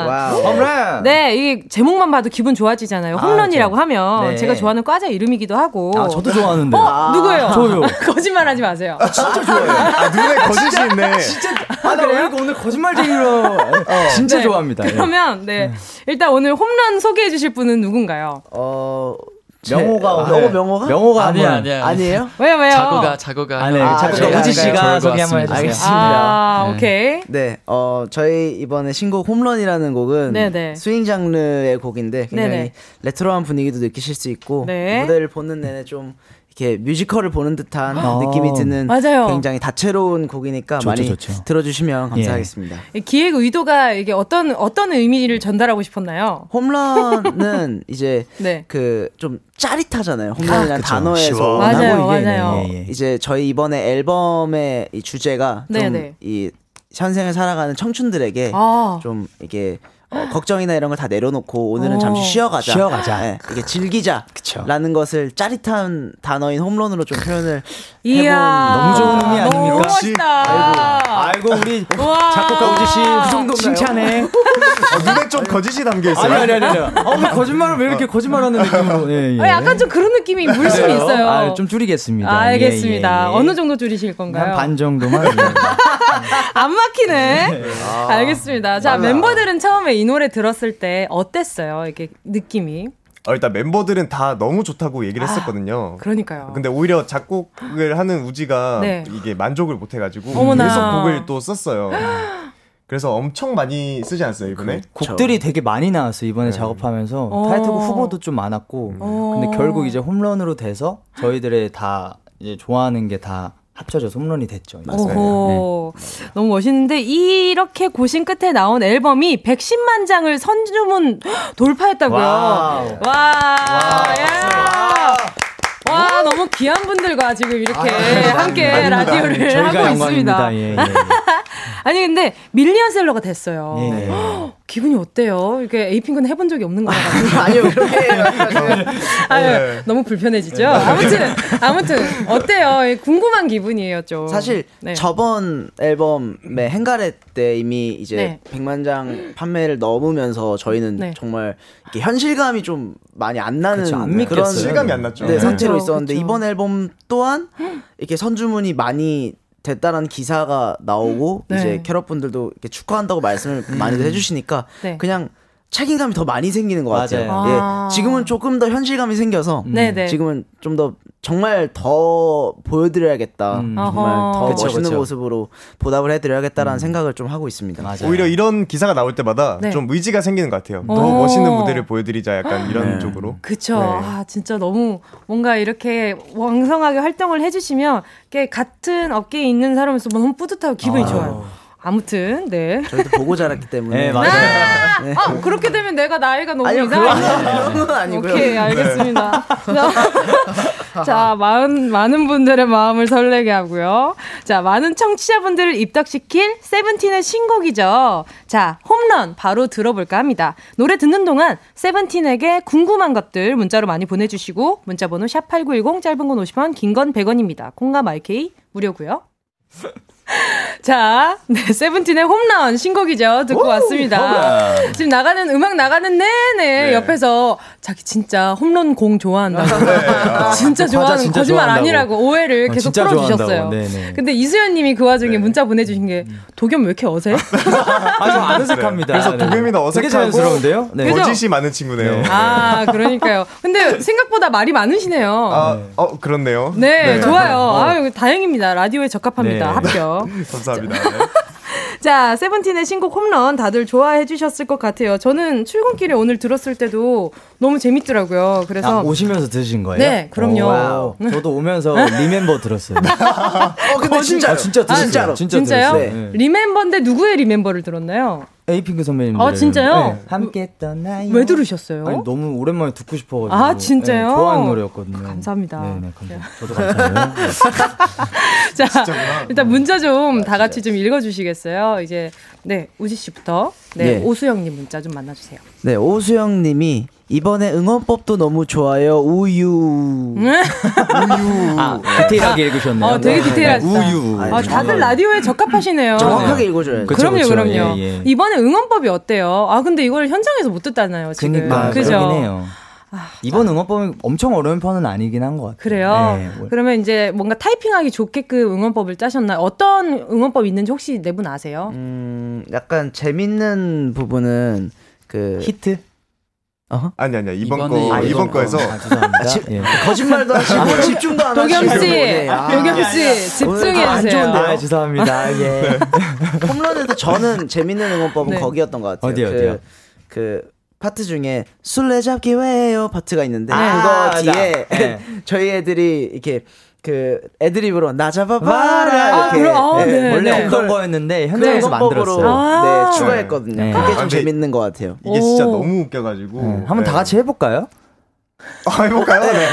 wow. 홈런. 네, 이게 제목만 봐도 기분 좋아지잖아요. 홈런이라고 하면 네. 제가 좋아하는 과자 이름이기도 하고. 아, 저도 좋아하는데. 어, 누구예요? 저요. 거짓말하지 마세요. 진짜 좋아해요. 아, 눈에 거짓이 있네. 아, 나 왜 이렇게 오늘 거짓말쟁이로. 진짜 네. 좋아합니다. 예. 그러면 네 일단 오늘 홈런 소개해 주실 분은 누군가요? 어 명호가 제- 오늘- 명호 명호가 명호가 아니야, 아니야. 아니에요? 왜요 왜요? 자고가 자고가. 아, 네. 아, 자꾸 제가 우지 씨가 소개 한번. 해주세요. 아 네. 오케이. 네, 어 저희 이번에 신곡 홈런이라는 곡은 네네. 스윙 장르의 곡인데 굉장히 네네. 레트로한 분위기도 느끼실 수 있고 네. 무대를 보는 내내 좀 이렇게 뮤지컬을 보는 듯한 아. 느낌이 드는 맞아요. 굉장히 다채로운 곡이니까 좋죠, 많이 좋죠. 들어주시면 감사하겠습니다. 이 기획 의도가 이게 어떤 어떤 의미를 전달하고 싶었나요? 홈런은 이제 네. 그좀 짜릿하잖아요. 홈런이라는 그쵸. 단어에서 맞아요, 맞아요. 예, 예. 이제 저희 이번에 앨범의 이 주제가. 좀 이 현생을 살아가는 청춘들에게 아. 좀 이게 어, 걱정이나 이런 걸 다 내려놓고 오늘은 어. 잠시 쉬어가자. 쉬어가자. 네, 이게 즐기자 라는 것을 짜릿한 단어인 홈런으로 좀 표현을 이야. 너무 좋은 의미 아닙니까? 멋있다. 아이고 우리 우와. 작곡가 우지 씨그 정도인가요? 칭찬해. 어, 눈에 좀 거짓이 담겨 있어요. 아니 아니 아니. 아니. 아, 오늘 거짓말을 왜 이렇게 거짓말하는 느낌으로? 예, 예. 어, 약간 좀 그런 느낌이 물씬 있어요. 아, 좀 줄이겠습니다. 아, 알겠습니다. 예, 예, 예. 어느 정도 줄이실 건가요? 한 반 정도만. 예. 안 막히네. 알겠습니다. 자, 멤버들은 처음에 이 노래 들었을 때 어땠어요? 이게 느낌이. 어, 일단 멤버들은 다 너무 좋다고 얘기를 했었거든요. 그러니까요. 근데 오히려 작곡을 하는 우지가 네. 이게 만족을 못 해가지고 어머나. 계속 곡을 또 썼어요. 그래서 엄청 많이 쓰지 않았어요 이번에? 곡들이 되게 많이 나왔어요 이번에 작업하면서 어. 타이틀곡 후보도 좀 많았고 어. 근데 결국 이제 홈런으로 돼서 저희들의 다 이제 좋아하는 게 다 합쳐져서 홈런이 됐죠. 오호. 네. 너무 멋있는데 이렇게 고심 끝에 나온 앨범이 110만 장을 선주문 돌파했다고요. wow. 와. 야. 와, 너무 귀한 분들과 지금 이렇게 함께 아닙니다. 라디오를 네, 저희가 하고 있습니다. 영광입니다. 예, 예. 아니 근데 밀리언셀러가 됐어요. 예, 예. 기분이 어때요? 이게 에이핑크는 해본 적이 없는 거라가지고. 아니요 그렇게 아유, 네. 너무 불편해지죠. 아무튼 아무튼 어때요? 궁금한 기분이에요, 좀. 사실 네. 저번 앨범의 헹가래 때 이미 이제 네. 100만 장 판매를 넘으면서 저희는 네. 정말 이렇게 현실감이 좀 많이 안 나는 그쵸, 안 그런 믿겠어요. 실감이 안 났죠. 네, 네. 상태로 있었는데. 이번 앨범 또한 이렇게 선주문이 많이 됐다라는 기사가 나오고 네. 이제 캐럿 분들도 이렇게 축하한다고 말씀을 많이들 해주시니까 네. 그냥 책임감이 더 많이 생기는 것 같아요. 맞아요. 예, 아. 지금은 조금 더 현실감이 생겨서 네네. 지금은 좀 더 정말 더 보여드려야겠다. 음. 정말 어허. 더 그쵸, 멋있는 그쵸. 모습으로 보답을 해드려야겠다라는 생각을 좀 하고 있습니다. 맞아요. 오히려 이런 기사가 나올 때마다 네. 좀 의지가 생기는 것 같아요. 더 오. 멋있는 무대를 보여드리자 약간 이런 네. 쪽으로. 그쵸. 네. 아, 진짜 너무 뭔가 이렇게 왕성하게 활동을 해주시면 같은 업계에 있는 사람으로서 너무 뿌듯하고 기분이 좋아요. 아무튼, 네. 저희도 보고 자랐기 때문에 네, 맞아요. 네. 아, 그렇게 되면 내가 나이가 너무 아니요 이상해. 그런 그런 건 아니고요. 오케이, 알겠습니다. 자, 자, 많은, 많은 분들의 마음을 설레게 하고요. 자, 많은 청취자분들을 입덕시킬 세븐틴의 신곡이죠. 자, 홈런 바로 들어볼까 합니다. 노래 듣는 동안 세븐틴에게 궁금한 것들 문자로 많이 보내주시고, 문자번호 샵 8910, 짧은 건 50원, 긴 건 100원입니다. 콩과 마이케이 무료고요 자, 네, 세븐틴의 홈런 신곡이죠. 듣고 왔습니다. 지금 나가는, 음악 나가는 내내 옆에서 자기 진짜 홈런 공 좋아한다고. 진짜 과자 좋아하는, 진짜 거짓말 좋아한다고. 아니라고 오해를 어, 계속 진짜 풀어 주셨어요. 좋아한다고. 네네. 근데 이수연 님이 그 와중에 문자 보내 주신 게, 도겸 왜 이렇게 어세? 아주 안 어색합니다. 그래서 네. 도겸이도 되게 어색하고 자연스러운데요? 네. 거짓이 많은 친구네요. 아, 그러니까요. 근데 생각보다 말이 많으시네요. 아, 어, 그렇네요. 네, 좋아요. 아유, 다행입니다. 라디오에 적합합니다. 네. 합격. 감사합니다. 네. 자, 세븐틴의 신곡 홈런 다들 좋아해 주셨을 것 같아요. 저는 출근길에 오늘 들었을 때도 너무 재밌더라고요. 그래서 아, 오시면서 들으신 거예요? 네, 그럼요. 오, wow. 저도 오면서 Remember 들었어요. 어 근데 진짜 아, 진짜 들었어요. 진짜로. 진짜 진짜요? 들었어요. 네. Remember인데 누구의 Remember를 들었나요? 에이핑크 선배님. 아, 진짜요? 네. 함께 떠나요. 왜 들으셨어요? 아니, 너무 오랜만에 듣고 싶어가지고. 아, 진짜요? 네, 좋아하는 노래였거든요. 감사합니다. 네, 네, 감사합니다. 저도 감사해요. 네. 자, 일단 문자 좀 다 같이 좀 읽어주시겠어요? 이제 네 우지 씨부터 네 네. 오수영님 문자 좀 만나주세요. 네 오수영 님이 이번에 응원법도 너무 좋아요. 우유. 아, 디테일하게 읽으셨네요. 어, 되게 네. 디테일하시다. 우유. 아, 다들 라디오에 적합하시네요. 정확하게 읽어줘야죠. 그쵸, 그럼요, 그쵸. 그럼요. 예, 예. 이번에 응원법이 어때요? 아, 근데 이걸 현장에서 못 듣잖아요, 지금. 그니까 그죠? 해요. 이번 응원법은 엄청 어려운 편은 아니긴 한 것 같아요. 그래요. 네, 뭐- 그러면 이제 뭔가 타이핑하기 좋게끔 응원법을 짜셨나요? 어떤 응원법 있는지 혹시 네 분 아세요? 음 약간 재밌는 부분은 그 히트? 어? 아니 아니야 이번 거 아, 이번 거에서 아, 죄송합니다. 예. 거짓말도 하시고 집중도 안 하시고 도겸 씨, 네. 아, 도겸 씨 집중해 안 주세요. 좋은데요? 아, 죄송합니다. 예. 홈런에서 저는 재밌는 응원법은 네. 거기였던 것 같아요. 어디요, 그, 어디요? 그 파트 중에 술래잡기 왜요 파트가 있는데 아, 그거 뒤에 나- 네. 저희 애들이 이렇게 그 애드립으로 나 잡아봐라 봐라. 이렇게 아, 네, 네, 원래 네. 없던 거였는데 그 현장에서 만들었어요. 아. 네, 추가했거든요. 네. 그게 아, 좀 근데 재밌는 것 같아요. 이게 진짜 오. 너무 웃겨가지고 네, 한번 다 네. 같이 해볼까요? 아, 해볼까요? 네.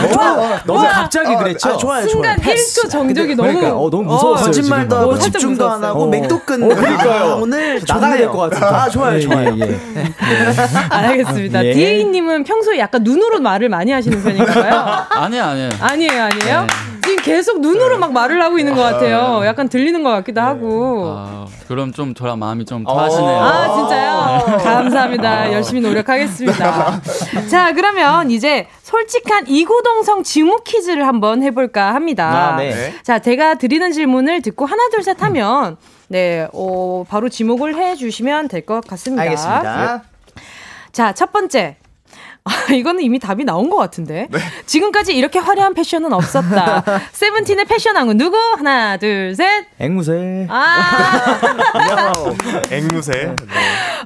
너무 와. 갑자기 그랬죠? 아, 좋아요, 순간 좋아요. 1초 정적이 너무 그러니까, 어, 너무 무서웠어요, 거짓말도. 하고 어, 집중도 안. 하고 어. 맥도 끊는 어, 그러니까요. 아, 오늘 나가야 될 것 같은데. 아 좋아요 예, 좋아요. 예, 예. 알겠습니다. 예. 디에이님은 평소에 약간 눈으로 말을 많이 하시는 편인가요? 아니에요, 아니에요. 아니에요, 아니에요? 네. 계속 눈으로 막 말을 하고 있는 것 같아요. 약간 들리는 것 같기도 하고. 아, 그럼 좀 저랑 마음이 좀 통하시네요. 아, 진짜요? 감사합니다. 열심히 노력하겠습니다. 자, 그러면 이제 솔직한 이구동성 지무 퀴즈를 한번 해볼까 합니다. 아, 네. 네. 자, 제가 드리는 질문을 듣고 하나, 둘, 셋 하면, 네, 어, 바로 지목을 해 주시면 될 것 같습니다. 알겠습니다. 자, 첫 번째. 아, 이거는 이미 답이 나온 것 같은데. 지금까지 이렇게 화려한 패션은 없었다. 세븐틴의 패션 왕은 누구? 하나, 둘, 셋. 앵무새. 아, 앵무새. 네.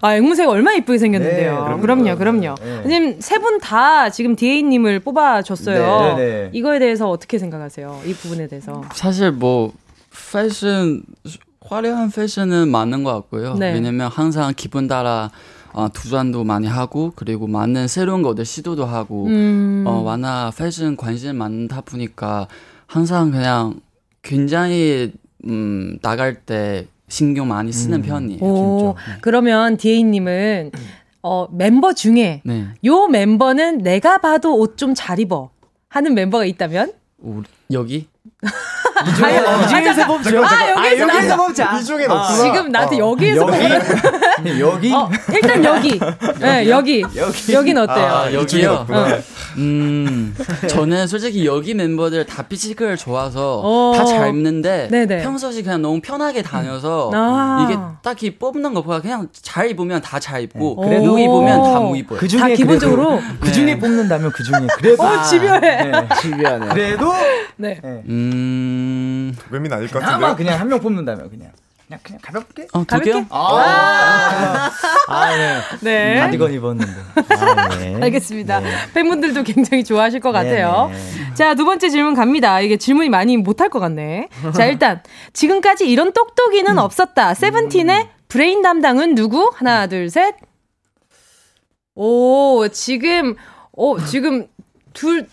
아 앵무새가 얼마나 이쁘게 생겼는데요. 네, 그럼요, 그럼요. 네. 지금 세분 다 지금 디에이님을 뽑아줬어요. 네, 네, 네. 이거에 대해서 어떻게 생각하세요? 이 부분에 대해서. 사실 뭐 패션 화려한 패션은 맞는 것 같고요. 네. 왜냐면 항상 기분 따라 어, 투자도 많이 하고 그리고 많은 새로운 것들 시도도 하고 음. 어, 완화 패션 관심 많다 보니까 항상 그냥 굉장히 음, 나갈 때 신경 많이 쓰는 편이에요. 오, 진짜. 그러면 디에이님은 어, 멤버 중에 네. 요 멤버는 내가 봐도 옷 좀 잘 입어 하는 멤버가 있다면? 우리, 여기 이 중에서 뽑죠. 아, 여기서 여기서 나왔어. 뽑자. 이 중엔 없구나. 지금 나한테 어. 여기에서 여기? 여기? 어, 일단 여기. 네, 여기. 여기. 여긴 어때요? 아, 여기요. 음, 저는 솔직히 여기 멤버들 다 physical 좋아서 어. 다 잘 입는데. 평상시 그냥 너무 편하게 다녀서 아. 이게 딱히 뽑는 것보다 그냥 잘 입으면 다 잘 입고 그래도- 못 입으면 다 못 입어요. 그 중에 다 기본적으로? 그 중에 뽑는다면 그 중에 그래도 어, 집요해. 네. 집요하네. 그래도 네. 음, 외민 아닐 것 아마 같은데. 그냥 한 명 뽑는다면 그냥 그냥 그냥 가볍게. 어, 두 가볍게? 개요? 아, 아 네. 네. 가디건 입었는데. 아, 네. 알겠습니다. 팬분들도 굉장히 좋아하실 것 같아요. 네, 자, 두 번째 질문 갑니다. 이게 질문이 많이 못할 것 같네. 자, 일단, 지금까지 이런 똑똑이는 음. 없었다. 세븐틴의 브레인 담당은 누구? 하나, 둘, 셋. 오, 지금, 오, 지금 둘,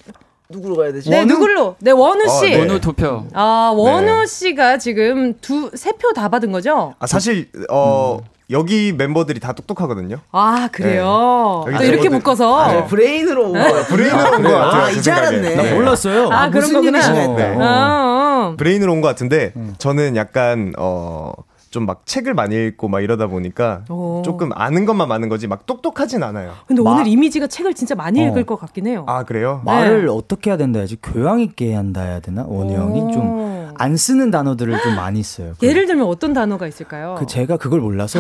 누구로 가야 되지? 네, 누굴로? 네, 원우 씨. 어, 네. 원우 투표. 아, 원우 네. 씨가 지금 두, 세 표 다 받은 거죠? 아 사실 어 여기 멤버들이 다 똑똑하거든요. 아, 그래요. 네. 또 여기 이렇게 묶어서. 아, 네, 브레인으로 온 거예요. 브레인으로 온 것 같아요. 아, 제 이제. 알았네. 나 몰랐어요. 아, 그런 무슨 거구나. 네. 어, 어. 브레인으로 온 것 같은데 저는 약간 어 좀 막 책을 많이 읽고 막 이러다 보니까 오. 조금 아는 것만 많은 거지 막 똑똑하진 않아요. 근데 마- 오늘 이미지가 책을 진짜 많이 어. 읽을 것 같긴 해요. 아 그래요? 말을 어떻게 해야 된다 해야지 교양 있게 해야 한다 해야 되나 원우 형이 좀 안 쓰는 단어들을 좀 많이 써요. 그- 예를 들면 어떤 단어가 있을까요? 그 제가 그걸 몰라서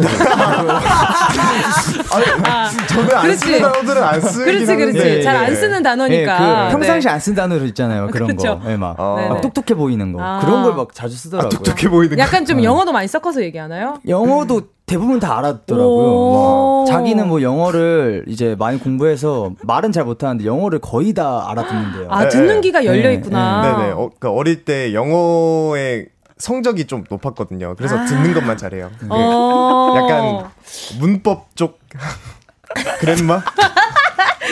저는 안 그렇지. 쓰는 단어들은 안 쓰긴 그렇지, 그렇지. 하는데. 잘안 쓰는 단어니까. 예, 그 평상시 네. 안쓴 단어들 있잖아요. 그런 그렇죠. 거. 예, 막, 어. 막 똑똑해 보이는 거. 아. 그런 걸 막 자주 쓰더라고요. 똑똑해 보이는 약간 좀 어. 영어도 많이 섞어서 얘기하나요? 영어도 대부분 다 알았더라고요. 오. 막 자기는 뭐 영어를 이제 많이 공부해서 말은 잘 못하는데 영어를 거의 다 알아듣는데요. 아, 네, 듣는 네. 귀가 열려 네, 있구나. 네네. 어, 그 어릴 때 영어의 성적이 좀 높았거든요. 그래서 아. 듣는 것만 잘해요. 네. 어. 약간 문법 쪽 그랜마?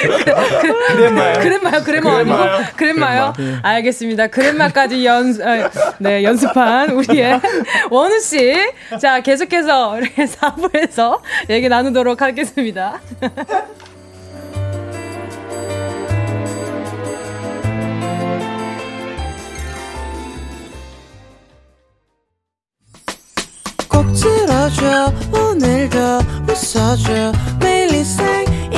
그랜마요? 그랜마요? 그랜마 아니고? 그랜마요? 알겠습니다. 그랜마까지 연, 어, 네, 연습한 우리의 원우 씨. 자, 계속해서 우리 4부에서 얘기 나누도록 하겠습니다. 꼭 들어줘 오늘도 웃어줘 매일 일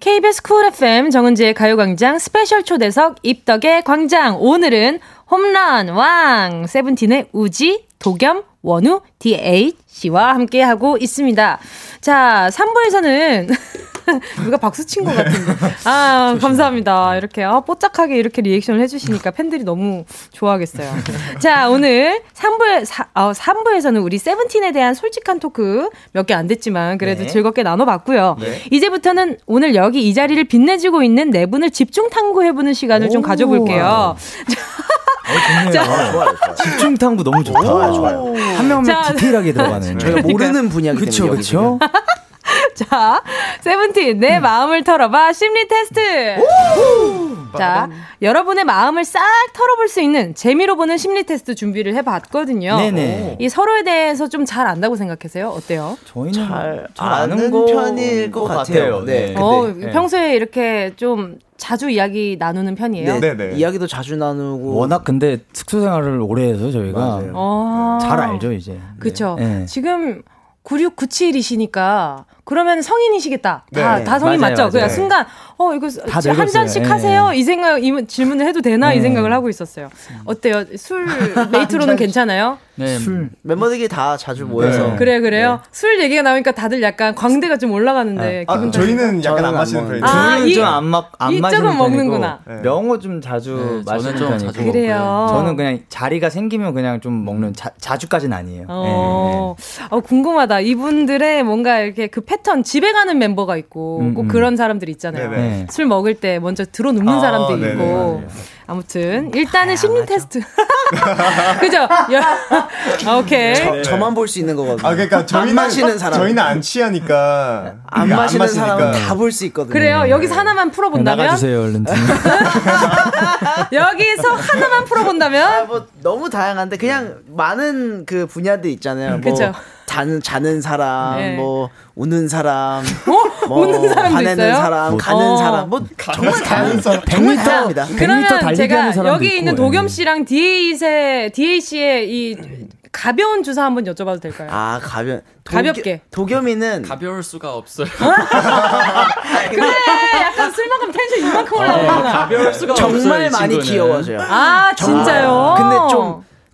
KBS 쿨 FM 정은지의 가요광장 special 초대석 입덕의 광장. 오늘은 홈런 왕 세븐틴의 우지, 도겸, 원우, 디에잇 씨와 함께하고 있습니다. 자, 3부에서는 누가 박수 친 것 같은데. 아, 감사합니다. 이렇게, 아, 뽀짝하게 이렇게 리액션을 해주시니까 팬들이 너무 좋아하겠어요. 자, 오늘 3부에, 사, 아, 3부에서는 우리 세븐틴에 대한 솔직한 토크 몇 개 안 됐지만 그래도 네. 즐겁게 나눠봤고요. 네. 이제부터는 오늘 여기 이 자리를 빛내주고 있는 네 분을 집중 탐구해보는 시간을 좀 오. 가져볼게요. 좋네요. 자. 좋아요, 좋아요. 집중 탐구 너무 좋다. 좋아요, 좋아요. 한 명만 자. 디테일하게 들어가는. 저희가 모르는 분야기 그쵸, 때문에 그쵸. 자, 세븐틴, 내 마음을 털어봐 심리 테스트. 자, 여러분의 마음을 싹 털어볼 수 있는 재미로 보는 심리 테스트 준비를 해봤거든요. 네네. 이 서로에 대해서 좀 잘 안다고 생각하세요? 어때요? 저희는 잘 잘 아는 거- 편일 것 같아요. 네. 어, 네. 평소에 이렇게 좀 자주 이야기 나누는 편이에요? 네, 네네. 이야기도 자주 나누고 워낙 근데 숙소 생활을 오래 해서 저희가. 어. 잘 알죠 이제. 그쵸. 네. 지금 9697이시니까 그러면 성인이시겠다. 다, 네. 다 성인 맞아요, 맞죠? 맞아요. 그냥 순간, 어, 이거 다한 늙었어요. 잔씩 예. 하세요? 이 생각, 이 질문을 해도 되나? 이 네. 생각을 하고 있었어요. 어때요? 술 메이트로는 괜찮아요? 네, 술 멤버들끼리 다 자주 모여서 네. 그래, 그래요? 술 얘기가 나오니까 다들 약간 광대가 좀 올라가는데. 아, 기분 저희는 약간 안안 마시는. 편이에요. 아, 이- 좀안안 이쪽은 마시는 먹는구나. 편이고 네. 명호 좀 자주 네, 마시는 저는 좀 자주. 그래요. 저는 그냥 자리가 생기면 그냥 좀 먹는 자, 자주까지는 아니에요. 어, 어, 궁금하다. 이분들의 뭔가 이렇게 그 패 턴, 집에 가는 멤버가 있고, 음, 꼭 음. 그런 사람들 있잖아요. 네, 네. 술 먹을 때 먼저 들어 눕는 아, 사람도 네네, 있고. 맞아요. 아무튼, 일단은 심리 테스트. 그죠? 여- 아, 오케이. 저, 저만 볼 수 있는 거거든요. 아 그러니까 저희는 안 마시는 사람 저희는 안 취하니까 안 그러니까 마시는 사람은. 다 볼 수 있거든요. 그래요. 여기서 하나만 네, 풀어본다면? 나가주세요 얼른. 여기서 하나만 아, 풀어본다면? 뭐 너무 다양한데 그냥 많은 그 분야들 있잖아요. 뭐 그쵸. 자는 자는 사람, 네. 뭐 우는 사람, 어? 뭐 웃는 사람도 화내는 있어요? 사람, 뭐- 가는 어. 사람, 뭐 정말 다양 사람. 정말 100m 다양합니다. 100m 그러면 제가 여기 있고, 있는 예. 도겸 씨랑 DA의, DA 씨의 이 가벼운 주사 한번 여쭤봐도 될까요? 아 가변 가볍게. 도겸이는 가벼울 수가 없어요. 그래, 약간 술 먹으면 텐션 이만큼 올라오구나. 가벼울 수가 정말 없어요. 이 많이 친구는. 귀여워져요. 아, 진짜요? 근데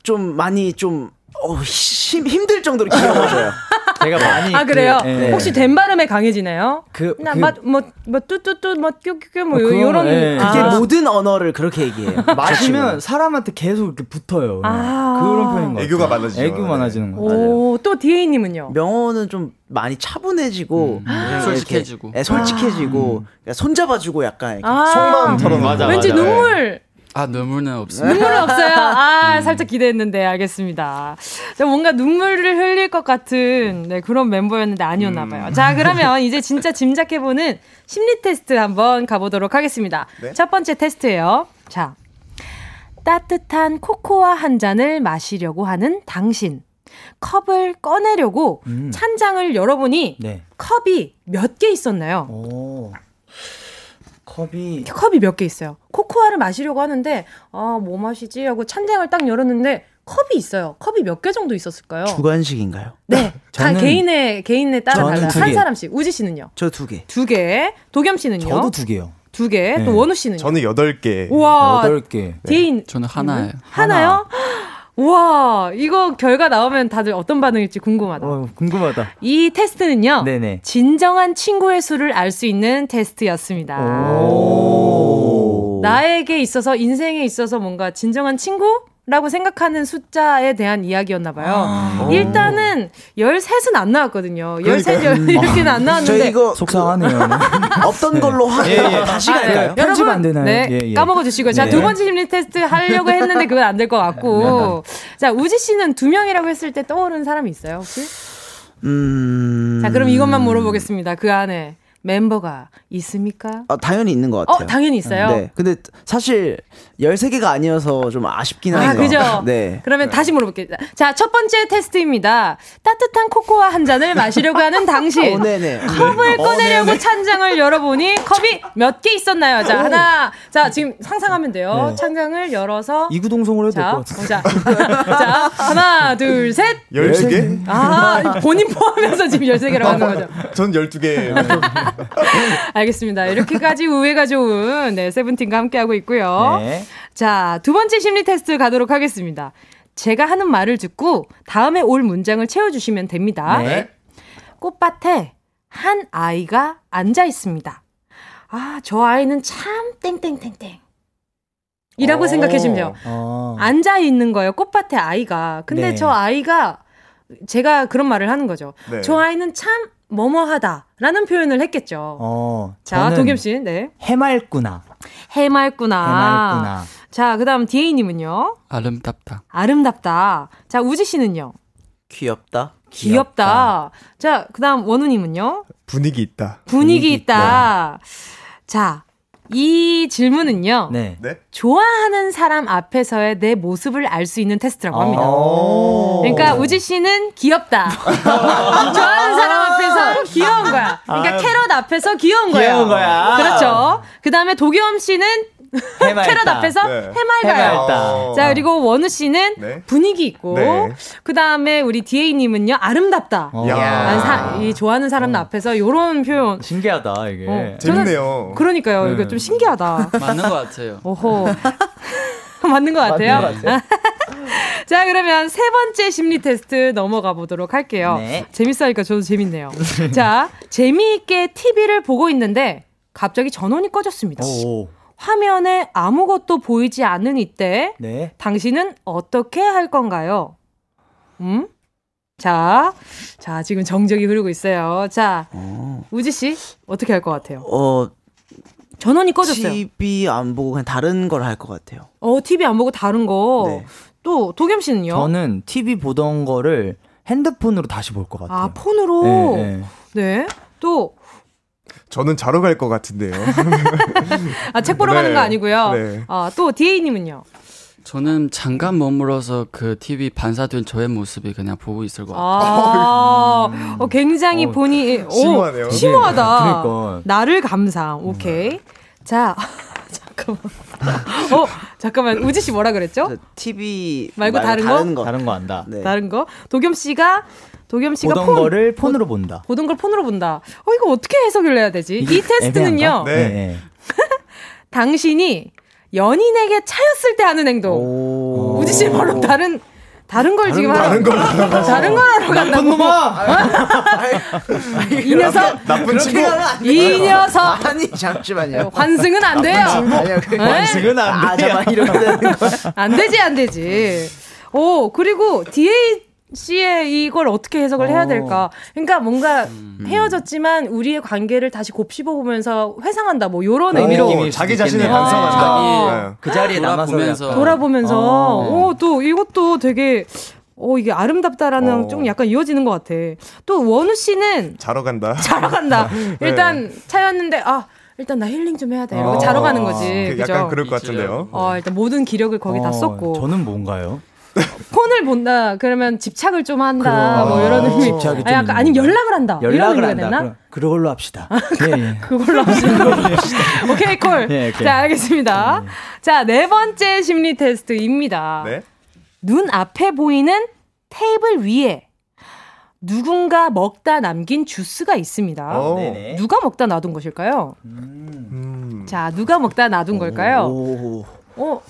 좀좀 많이 좀 어, 힘, 힘들 정도로 귀여워져요. 제가 많이 아, 그래요? 그, 예. 혹시 된 발음에 강해지나요? 그, 나, 그- 뭐, 뭐, 뭐, 뚜뚜뚜, 뭐, 뀨뀨뀨, 뭐, 어, 요런. 예. 그게 아. 모든 언어를 그렇게 얘기해요. 마시면 사람한테 계속 이렇게 붙어요. 아. 그런 편인 것 같아요. 애교가 많아지죠. 애교 네. 많아지는 거. 오, 또 DA님은요? 명호는 좀 많이 차분해지고 그냥 이렇게, 솔직해지고. 예, 솔직해지고 그러니까 손잡아주고 약간 이렇게 아, 속마음 털어놓는 맞아, 거. 왠지 맞아. 눈물. 아 눈물은 없어요. 눈물은 없어요. 아, 살짝 기대했는데 알겠습니다. 자, 뭔가 눈물을 흘릴 것 같은 네, 그런 멤버였는데 아니었나 봐요. 자, 그러면 이제 진짜 짐작해 보는 심리 테스트 한번 가보도록 하겠습니다. 네. 첫 번째 테스트예요. 자, 따뜻한 코코아 한 잔을 마시려고 하는 당신. 컵을 꺼내려고 음. 찬장을 열어보니 네. 컵이 몇 개 있었나요? 오. 컵이 컵이 몇 개 있어요. 코코아를 마시려고 하는데 아 뭐 마시지 하고 찬장을 딱 열었는데 컵이 있어요. 컵이 몇 개 정도 있었을까요? 주관식인가요? 네, 다 저는- 개인의 개인에 따라 달라요. 두한 개. 사람씩. 우지 씨는요? 저 두 개. 두 개. 도겸 씨는요? 저도 두 개요. 두 개. 네. 또 원우 씨는요? 저는 8개. 우와. 여덟 개. 개인 저는 하나예요. 하나요? 우와, 이거 결과 나오면 다들 어떤 반응일지 궁금하다. 어, 궁금하다. 이 테스트는요. 네네. 진정한 친구의 수를 알 수 있는 테스트였습니다. 오. 나에게 있어서 인생에 있어서 뭔가 진정한 친구 라고 생각하는 숫자에 대한 이야기였나 봐요. 일단은 13은 안 나왔거든요. 13, 그러니까요. 10 이렇게는 안 나왔는데 저 이거 속상하네요. 없던 걸로 하, 예, 예. 다시 아, 갈까요? 네. 편집 여러분, 안 되나요? 네, 예, 예. 까먹어 주시고요. 자, 네. 두 번째 심리 테스트 하려고 했는데 그건 안 될 것 같고. 자, 우지 씨는 두 명이라고 했을 때 떠오르는 사람이 있어요, 혹시? 음. 자, 그럼 이것만 물어보겠습니다. 그 안에 멤버가 있습니까? 아, 당연히 있는 것 어, 같아요. 당연히 있어요. 네. 근데 사실 13개가 아니어서 좀 아쉽긴 하네요. 아, 그죠? 네. 그러면 다시 물어볼게요. 자, 첫 번째 테스트입니다. 따뜻한 코코아 한 잔을 마시려고 하는 당신. 어. 컵을 꺼내려고 찬장을 열어보니 컵이 몇 개 있었나요? 자, 하나. 자, 지금 상상하면 돼요. 네. 찬장을 열어서. 이구동성으로 해도 될 자, 것 같은데. 자, 자, 하나, 둘, 셋. 13개? 아, 본인 포함해서 지금 13개라고 하는 거죠. 전 12개. 알겠습니다. 이렇게까지 우애가 좋은 네, 세븐틴과 함께하고 있고요. 네. 자, 두 번째 심리 테스트 가도록 하겠습니다. 제가 하는 말을 듣고 다음에 올 문장을 채워주시면 됩니다. 네. 꽃밭에 한 아이가 앉아 있습니다. 아, 저 아이는 참 땡땡땡땡. 이라고 어. 생각해 주면 어. 앉아 있는 거예요. 꽃밭에 아이가. 근데 네. 저 아이가 제가 그런 말을 하는 거죠. 네. 저 아이는 참 뭐뭐하다라는 표현을 했겠죠. 어. 자, 도겸 씨, 네. 해맑구나. 해맑구나. 해맑구나. 자, 그 다음 디에이 님은요? 아름답다. 아름답다. 자, 우지 씨는요? 귀엽다. 귀엽다. 자, 그 다음 원우 님은요? 분위기 있다. 분위기 있다. 자, 이 질문은요. 네. 네? 좋아하는 사람 앞에서의 내 모습을 알 수 있는 테스트라고 합니다. 오. 그러니까 우지 씨는 귀엽다. 좋아하는 사람 앞에서 귀여운 거야. 그러니까 아유. 캐럿 앞에서 귀여운 거야. 귀여운 거야. 그렇죠. 그 다음에 도겸 씨는. 캐럿 앞에서 네. 해맑아요. 해맑다. 자 그리고 원우 씨는 네. 분위기 있고 네. 그 다음에 우리 디에이 님은요 아름답다. 어. 야. 난 사- 이 좋아하는 사람 앞에서 요런 표현. 신기하다 이게. 어. 재밌네요. 그러니까요. 이거 네. 좀 신기하다. 맞는 것 같아요. 오호. 맞는 것 같아요. 맞는 것 같아요. 자, 그러면 세 번째 심리 테스트 넘어가 보도록 할게요. 네. 재밌어하니까 저도 재밌네요. 자, 재미있게 TV를 보고 있는데 갑자기 전원이 꺼졌습니다. 오. 화면에 아무것도 보이지 않는 이때 네. 당신은 어떻게 할 건가요? 음? 자, 자, 지금 정적이 흐르고 있어요. 자, 우지 씨 어떻게 할 것 같아요? 어, 전원이 꺼졌어요. TV 안 보고 그냥 다른 걸 할 것 같아요. 어, TV 안 보고 다른 거. 네. 또 도겸 씨는요? 저는 TV 보던 거를 핸드폰으로 다시 볼 것 같아요. 아, 폰으로. 네, 네. 네. 또 저는 자러 갈 것 같은데요. 아, 책 보러 네. 가는 거 아니고요. 네. 아, 또 디에이님은요? 저는 잠깐 머물러서 그 TV 반사된 저의 모습이 그냥 보고 있을 것 같아요. 아, 어, 굉장히 어, 본이 오, 심오하네요. 심오하다. 그러니까. 나를 감상. 오케이. 자, 잠깐만. 어, 잠깐만. 우지 씨 뭐라 그랬죠? 저 TV 말고 다른 거? 거? 다른 거 안다. 네. 다른 거? 도겸 씨가 도겸 씨가 보던 폰 거를 폰으로 본다. 보던 걸 폰으로 본다. 어, 이거 어떻게 해석을 해야 되지? 이 테스트는요. 네. 네. 당신이 연인에게 차였을 때 하는 행동. 오. 우지 씨 바로 다른 다른 걸 지금 하러 다른 걸 하러 다른 걸 하러 간다고. 이 녀석 나쁜 친구. 이 녀석 아니 잠시만요. 환승은 안 돼요. 환승은 안 아, 돼요. 잠깐 이러면 되는 거야. 안 되지 안 되지. 오 그리고 디에이 씨의 이걸 어떻게 해석을 해야 어. 될까? 그러니까 뭔가 헤어졌지만 우리의 관계를 다시 곱씹어 보면서 회상한다. 뭐 요런 오, 의미로 자기 자신을. 반성한다. 아. 네. 그 자리에 남아서 돌아보면서. 어. 오, 또 이것도 되게 어 이게 아름답다라는 어. 좀 약간 이어지는 것 같아. 또 원우 씨는 자러 간다. 자러 간다. 일단 차였는데 아 일단 나 힐링 좀 해야 돼. 이러고 어. 자러 가는 거지. 그 그죠? 약간 그럴 것 같은데요. 어 일단 모든 기력을 거기 다 어, 썼고 저는 뭔가요? 폰을 본다. 그러면 집착을 좀 한다. 그럼. 뭐 이런 어, 의미. 집착이 아, 좀 약간 아니면 연락을 한다. 이런 연락을 한다. 됐나? 그럼 그걸로 합시다. 예, 예. 그걸로 하시는 오케이 콜. 네, 오케이. 자 알겠습니다. 자 네 번째 심리 테스트입니다. 네. 눈 앞에 보이는 테이블 위에 누군가 먹다 남긴 주스가 있습니다. 오. 누가 먹다 놔둔 것일까요? 음. 자 누가 먹다 놔둔 걸까요? 오. 어,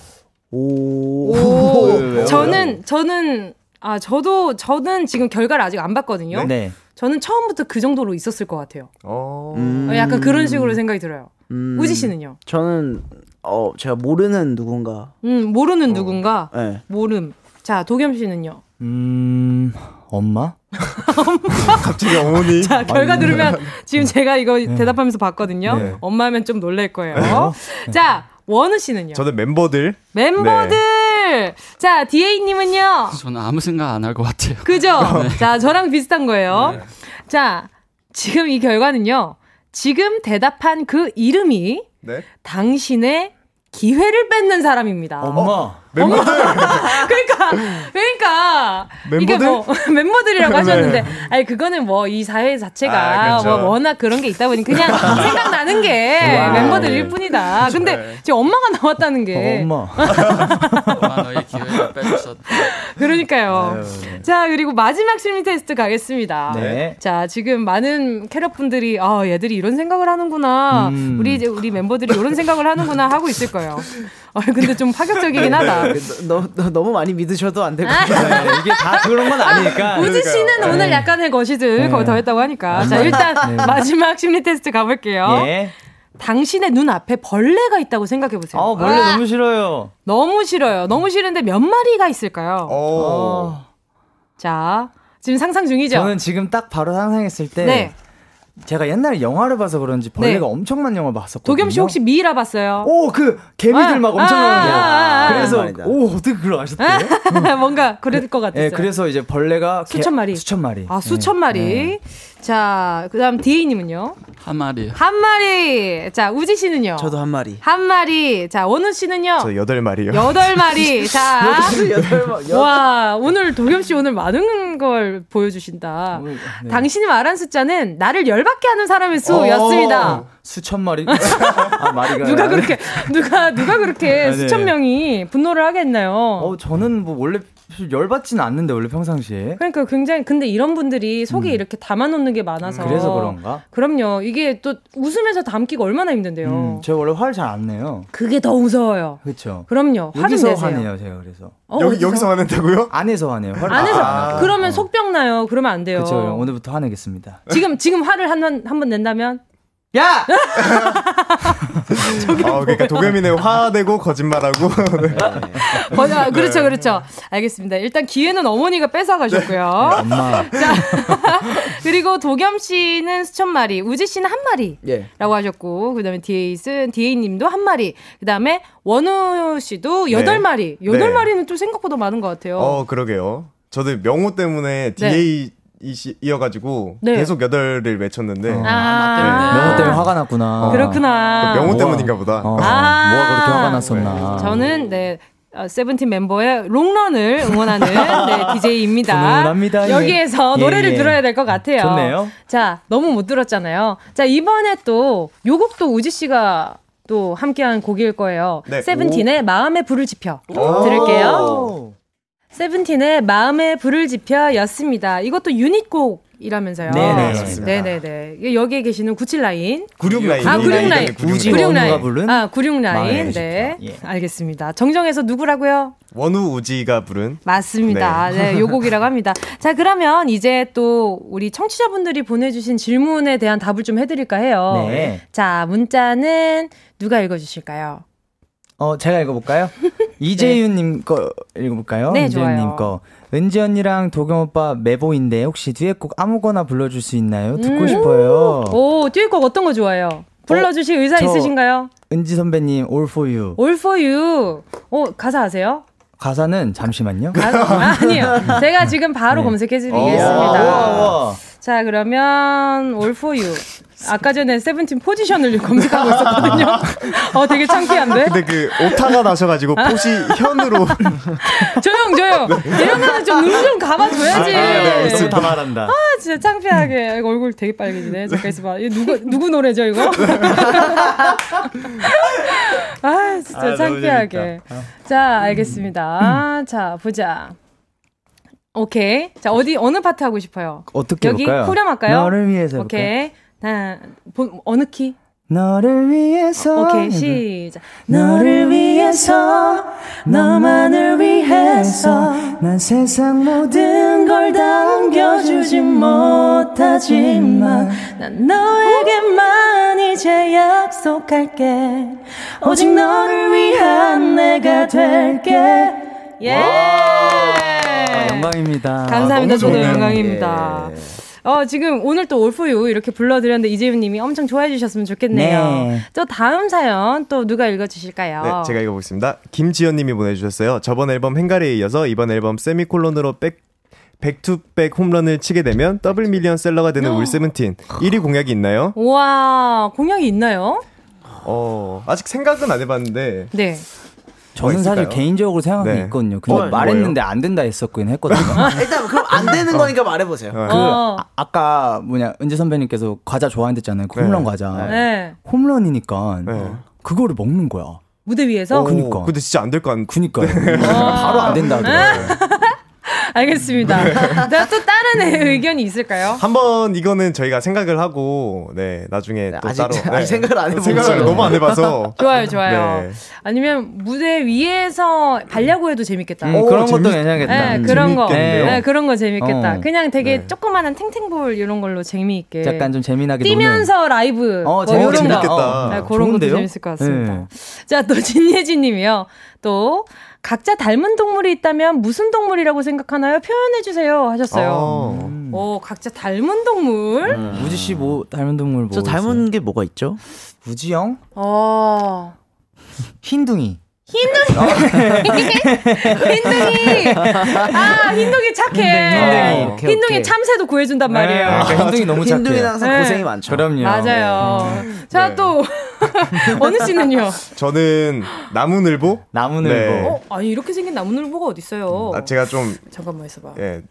오. 오? 저는 저는 아 저도 저는 지금 결과를 아직 안 봤거든요. 네. 저는 처음부터 그 정도로 있었을 것 같아요. 어. 음. 어, 약간 그런 식으로 생각이 들어요. 음. 우지 씨는요? 저는 어 제가 모르는 누군가. 음 모르는 누군가 네. 모름. 자 도겸 씨는요? 음, 엄마? 갑자기 어머니. 자 결과 아니, 들으면 지금 제가 이거 대답하면서 봤거든요. 네. 엄마면 좀 놀랄 거예요. 자 원우 씨는요? 저는 멤버들. 멤버들. 자 디에이님은요? 저는 아무 생각 안 할 것 같아요. 그죠? 자, 저랑 비슷한 거예요. 자, 지금 이 결과는요. 지금 대답한 그 이름이 네. 당신의 기회를 뺏는 사람입니다. 엄마. 멤버들. 그러니까, 그러니까 이게 멤버들? 뭐 멤버들이라고 네. 하셨는데, 아니 그거는 뭐 이 사회 자체가 아, 그렇죠. 뭐 워낙 그런 게 있다 보니 그냥 생각나는 게 wow. 멤버들일 뿐이다. 근데 네. 지금 엄마가 나왔다는 어, 게 엄마. 엄마 너의 기회를 뺏었다. 그러니까요. 자, 그리고 마지막 심리 테스트 가겠습니다. 네. 자, 지금 많은 캐럿분들이, 아, 얘들이 이런 생각을 하는구나. 음. 우리 이제, 우리 멤버들이 이런 생각을 하는구나 하고 있을 거예요. 아, 근데 좀 파격적이긴 하다. 너, 너, 너무 많이 믿으셔도 안될것 아. 네, 이게 다 그런 건 아니니까. 우지 씨는 네. 오늘 약간의 거시들 네. 거의 더 했다고 하니까. 자, 일단 네. 마지막 심리 테스트 가볼게요. 예. 당신의 눈 앞에 벌레가 있다고 생각해 보세요. 아, 원래 너무 싫어요. 너무 싫어요. 너무 싫은데 몇 마리가 있을까요? 오. 아, 자, 지금 상상 중이죠? 저는 지금 딱 바로 상상했을 때 네. 제가 옛날에 영화를 봐서 그런지 벌레가 네. 엄청난 영화 봤었거든요. 도겸 씨 혹시 미이라 봤어요? 오, 그 개미들 아, 막 엄청 아, 나오는 거. 아, 아, 아. 그래서. 오, 어떻게 그걸 아셨대요? 뭔가 그럴 것 같았어요. 예, 그래서 이제 벌레가 개- 수천 마리. 수천 마리. 아 수천 예. 마리. 예. 자, 그다음 디에이님은요? 한 마리. 한 마리. 자, 우지 씨는요? 저도 한 마리. 한 마리. 자, 원우 씨는요? 저 여덟 마리요. 여덟 마리. 자, 여덟 마- 여- 와 오늘 도겸 씨 오늘 많은 걸 보여주신다. 네. 당신이 말한 숫자는 나를 열받게 하는 사람의 수였습니다. 어, 수천 마리? 아, 마리가. 누가 그렇게 누가 누가 그렇게 아, 네. 수천 명이 분노를 하겠나요? 어, 저는 뭐 원래 열받지는 않는데 원래 평상시에. 그러니까 굉장히 근데 이런 분들이 속에 이렇게 담아놓는 게 많아서 음. 그래서 그런가? 그럼요. 이게 또 웃으면서 담기가 얼마나 힘든데요. 음, 제가 원래 화를 잘 안 내요. 그게 더 무서워요. 그렇죠. 그럼요. 화를 여기서. 화내요, 제가 그래서. 어, 여기 어디서? 여기서 화낸다고요? 안에서 화내요. 화를 안에서 아. 그러면 속병 나요. 그러면 안 돼요. 그렇죠. 오늘부터 화내겠습니다. 지금 지금 화를 한한번 낸다면 야! 어, 그러니까 도겸이는 화내고 거짓말하고. 네. 어, 아, 그렇죠, 그렇죠. 알겠습니다. 일단 기회는 어머니가 뺏어가셨고요. 엄마. 자, 그리고 도겸 씨는 수천 마리, 우지 씨는 한 마리. 예. 라고 하셨고, 그 다음에 디에이슨, 디에이님도 한 마리. 그 다음에 원우 씨도 여덟 네. 마리. 여덟 네. 마리는 좀 생각보다 많은 것 같아요. 어, 그러게요. 저도 명호 때문에 DA 이어가지고 네. 계속 여덟을 외쳤는데 어. 아, 명호 때문에 화가 났구나. 그렇구나. 명호 뭐가- 때문인가 보다. 어, 아. 뭐가 그렇게 화가 났었나. 저는, 네. 어, 세븐틴 멤버의 롱런을 응원하는 네, DJ입니다. 예. 여기에서 예, 노래를 예. 들어야 될 것 같아요. 좋네요. 자, 너무 못 들었잖아요. 자, 이번에 또, 요 곡도 우지 씨가 또 함께한 곡일 거예요. 네. 세븐틴의 마음의 불을 지펴. 오. 들을게요. 오. 세븐틴의 마음의 불을 지펴 였습니다. 이것도 유닛곡 이라면서요. 네, 네, 맞습니다. 네네네. 이게 여기에 계시는 97라인. 96라인. 아, 96라인. 우지 96라인. 원우가 부른 아, 96라인. 마음의 네. 예. 알겠습니다. 정정해서 누구라고요? 원우 우지가 부른 맞습니다. 네. 요 곡이라고 합니다. 자, 그러면 이제 또 우리 청취자분들이 보내주신 질문에 대한 답을 좀 해드릴까 해요. 네. 자, 문자는 누가 읽어주실까요? 어, 제가 읽어볼까요? 이재윤님 거 읽어볼까요? 네, 이재윤님 좋아요. 거. 은지 언니랑 도경 오빠 메보인데 혹시 뒤에곡 아무거나 불러줄 수 있나요? 듣고 음. 싶어요. 오, 듀엣곡 어떤 거 좋아해요? 불러주실 의사 저- 있으신가요? 은지 선배님 All For You. All for you. 오, 가사 아세요? 가사는 잠시만요. 아, 아니요. 제가 지금 바로 네. 검색해드리겠습니다. 우와. 자, 그러면 All for you. 아까 전에 세븐틴 포지션을 검색하고 있었거든요. 어, 되게 창피한데? 근데 그 오타가 나셔가지고 포시 현으로 조용, 조용. 이런 거는 좀 눈 좀 감아줘야지. 네, 있으면 다 말한다. 아, 진짜 창피하게. 이거 얼굴 되게 빨개지네. 잠깐 있어봐. 이거 누구, 누구 노래죠, 이거? 아, 진짜 아, 너무 창피하게. 재밌다. 자, 알겠습니다. 자, 보자. 오케이. 자, 어디, 어느 파트 하고 싶어요? 어떻게 여기 해볼까요? 후렴 할까요? 너를 위해서 해볼까요? 오케이. 나, 본- 어느 키? 너를 위해서 오케이, 시작. 너를 위해서, 너만을 위해서, 난 세상 모든 걸 당겨주지 못하지만 난 너에게만 이제 약속할게 오직 너를 위한 내가 될게 예 아, 영광입니다. 감사합니다 너무 저도. 영광입니다 어, 지금 오늘 또 올포유 이렇게 불러드렸는데 이재훈 님이 엄청 좋아해 주셨으면 좋겠네요. 네. 또 다음 사연 또 누가 읽어주실까요? 네, 제가 읽어보겠습니다. 김지연님이 보내주셨어요. 저번 앨범 행가리에 이어서 이번 앨범 세미콜론으로 백 back to back 홈런을 치게 되면 더블 밀리언 셀러가 되는 울 세븐틴 1위 공약이 있나요? 우와, 공약이 있나요? 어 아직 생각은 안 해봤는데 네. 저는 사실? 개인적으로 생각이 네. 있거든요. 근데 어, 말했는데 안 된다 했었긴 했거든요. 일단 그럼 안 되는 거니까 말해보세요. 그 어. 아, 까 뭐냐 은지 선배님께서 과자 좋아한댔잖아요. 그 홈런 네. 과자. 네. 홈런이니까 네. 그거를 먹는 거야. 무대 위에서? 오, 그니까. 근데 진짜 안 될거 같. 그니까요. 바로 안 된다 하더라고요. 알겠습니다. 자, 또 다른 의견이 있을까요? 한번 이거는 저희가 생각을 하고 네 나중에 또 아직- 따로 아직 생각을 안 해보고 생각을. 너무 안 해봐서 좋아요, 좋아요. 네. 아니면 무대 위에서 발야구 해도 재밌겠다. 음, 오, 그런 것도 재밌- 괜찮겠다. 네, 그런 거. 네, 그런 거 재밌겠다. 어. 그냥 되게 네. 조그마한 탱탱볼 이런 걸로 재미있게. 약간 좀 재미나게 뛰면서 라이브. 어, 뭐 재밌- 이런 거. 네, 그런 것도 좋은데요? 재밌을 것 같습니다. 네. 자, 또 진예진 님이요. 또 각자 닮은 동물이 있다면 무슨 동물이라고 생각하나요? 표현해 주세요 하셨어요. 어. 음. 오, 각자 닮은 동물? 우지 씨 뭐 닮은 동물 뭐 저 닮은 게 뭐가 있죠? 있어요? 우지 형? 어. 흰둥이. 흰둥이. 아, 흰둥이 착해. 흰둥이. 오케이, 흰둥이 오케이. 참새도 구해준단 말이에요. 네, 그러니까 흰둥이 너무 착해. 흰둥이는 항상 네. 고생이 많죠. 그럼요. 맞아요. 자, 네. 또, 어느 씨는요? 저는 나무늘보. 나무늘보. 네. 어, 아니, 이렇게 생긴 나무늘보가 어딨어요? 아 제가 좀 잠깐만 있어봐. 예.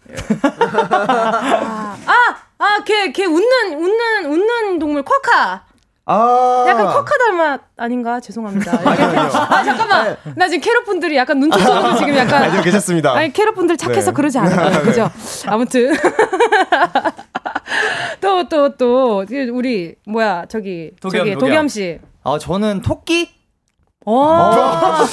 아, 아, 걔, 걔 웃는, 웃는, 웃는 동물, 쿼카. 아 약간 쿼카 닮았, 아닌가? 죄송합니다. 아, 잠깐만. 나 지금 캐럿 분들이 약간 눈치 쳐서 지금 약간. 아니요 괜찮습니다. 아니 캐럿 분들 착해서 네. 그러지 않아요. 그죠? 아무튼 또 또 또 우리 뭐야 저기 도겸, 저기 도겸. 도겸 씨. 아 저는 토끼? 어.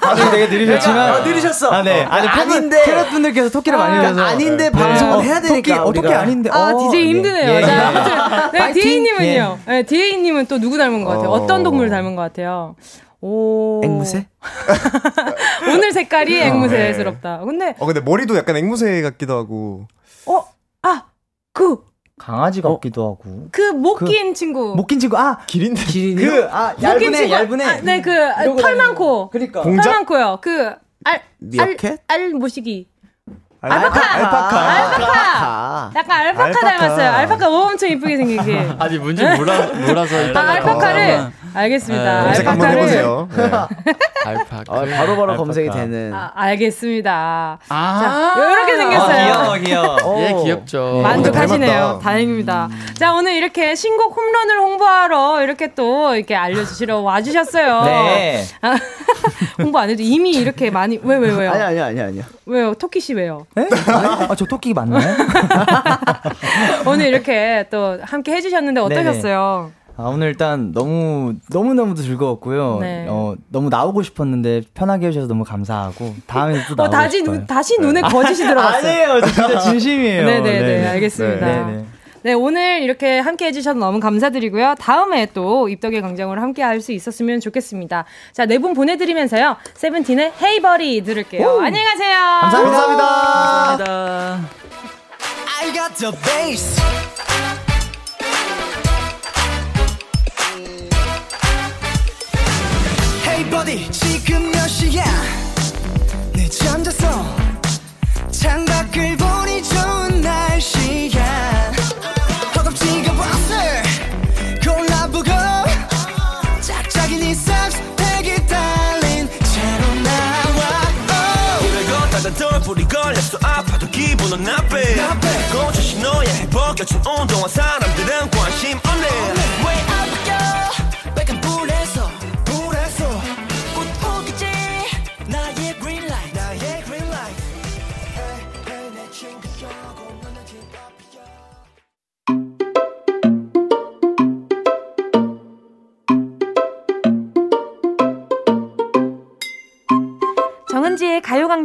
다들 되게 느리셨지만 어, 느리셨어. 아, 네. 아니, 아닌데. 아닌데. 캐럿 분들께서 토끼를 많이 그러니까 해서. 아닌데 방송을 해야 되니까 토끼, 어, 토끼. 아닌데. 아, 어, DJ 힘드네요. 예. 자, 아무튼 네, 파이팅. 디에이님은요. 네, 디에이님은 또 누구 닮은 것 같아요? 어. 어떤 동물 닮은 것 같아요? 오. 앵무새? 오늘 색깔이 앵무새스럽다. 근데 어 근데 머리도 약간 앵무새 같기도 하고. 어, 아, 그, 강아지 같기도 하고. 그못낀 친구. 못낀 친구. 아, 기린데. 그, 아, 못낀 얇은 애, 친구. 얇은 애. 아, 네, 그, 이러고 털 많고. 그러니까. 공작? 털 많고요. 그, 알, 미어캣? 알, 알 모시기. 알파카. 알파카. 알파카. 약간 알파카, 알파카. 닮았어요. 알파카 엄청 이쁘게 생긴 게. 아직 문제 몰라 몰라서 아, 알파카를 알겠습니다. 네, 검색 한번 해보세요. 네. 알파카. 어, 바로바로 알파카. 검색이 되는. 아, 알겠습니다. 아, 자, 이렇게 생겼어요. 아, 귀여워, 귀여워. 예 오. 귀엽죠. 만족하시네요. 다행입니다. 자, 오늘 이렇게 신곡 홈런을 홍보하러 이렇게 또 이렇게 알려주시러 와주셨어요. 네. 아, 홍보 안 해도 이미 이렇게 많이, 왜, 왜, 왜요? 아니 아니 아니 아니요. 왜요? 토끼 씨 왜요? 에? 아, 저 토끼 맞나요? 오늘 이렇게 또 함께 해주셨는데 어떠셨어요? 아, 오늘 일단 너무, 너무 너무도 즐거웠고요. 네. 어, 너무 나오고 싶었는데 편하게 해주셔서 너무 감사하고. 다음에 또 나오고 어, 다시, 싶어요. 눈, 다시 눈에 거짓이 들어갔어요. 아니에요. 저 진짜 진심이에요. 네네네, 알겠습니다. 네네. 네, 오늘 이렇게 함께 해주셔서 너무 감사드리고요. 다음에 또 입덕의 광장으로 함께 할 수 있었으면 좋겠습니다. 자, 네 분 보내드리면서요. 세븐틴의 헤이버리 들을게요. 안녕히 가세요. 감사합니다. 감사합니다. I got the bass. Buddy, 지금 몇 시야? 늦잠 잤어. 창밖을 보니 좋은 날씨야. 허겁지겁 왔어. 골라보고 짝짝이 네 싹스택이 달린 채로 나와. 오늘 걷다가 덜불이 걸렸어 아파도 기분은 나빠 고쳐 신호에 벗겨진 운동화 사람들은 관심 없네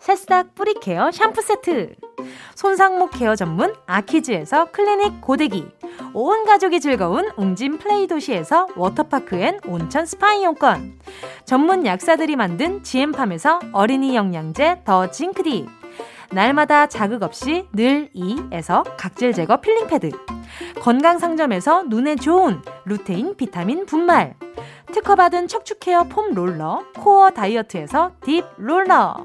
새싹 뿌리 care 샴푸 세트. 손상모 care 전문 아키즈에서 클리닉 고데기. 온 가족이 즐거운 웅진 플레이도시에서 워터파크 and 온천 스파 이용권. 전문 약사들이 만든 지엠팜에서 어린이 영양제 더 징크디. 날마다 자극 없이 늘 이에서 각질 제거 필링 패드. 건강 상점에서 눈에 좋은 루테인 비타민 분말. 특허받은 척추 케어 폼 롤러 코어 다이어트에서 딥 롤러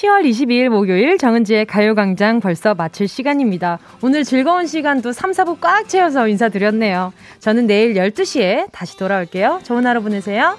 10월 22일 목요일 정은지의 가요광장 벌써 마칠 시간입니다. 오늘 즐거운 시간도 3, 4부 꽉 채워서 인사드렸네요. 저는 내일 12시에 다시 돌아올게요. 좋은 하루 보내세요.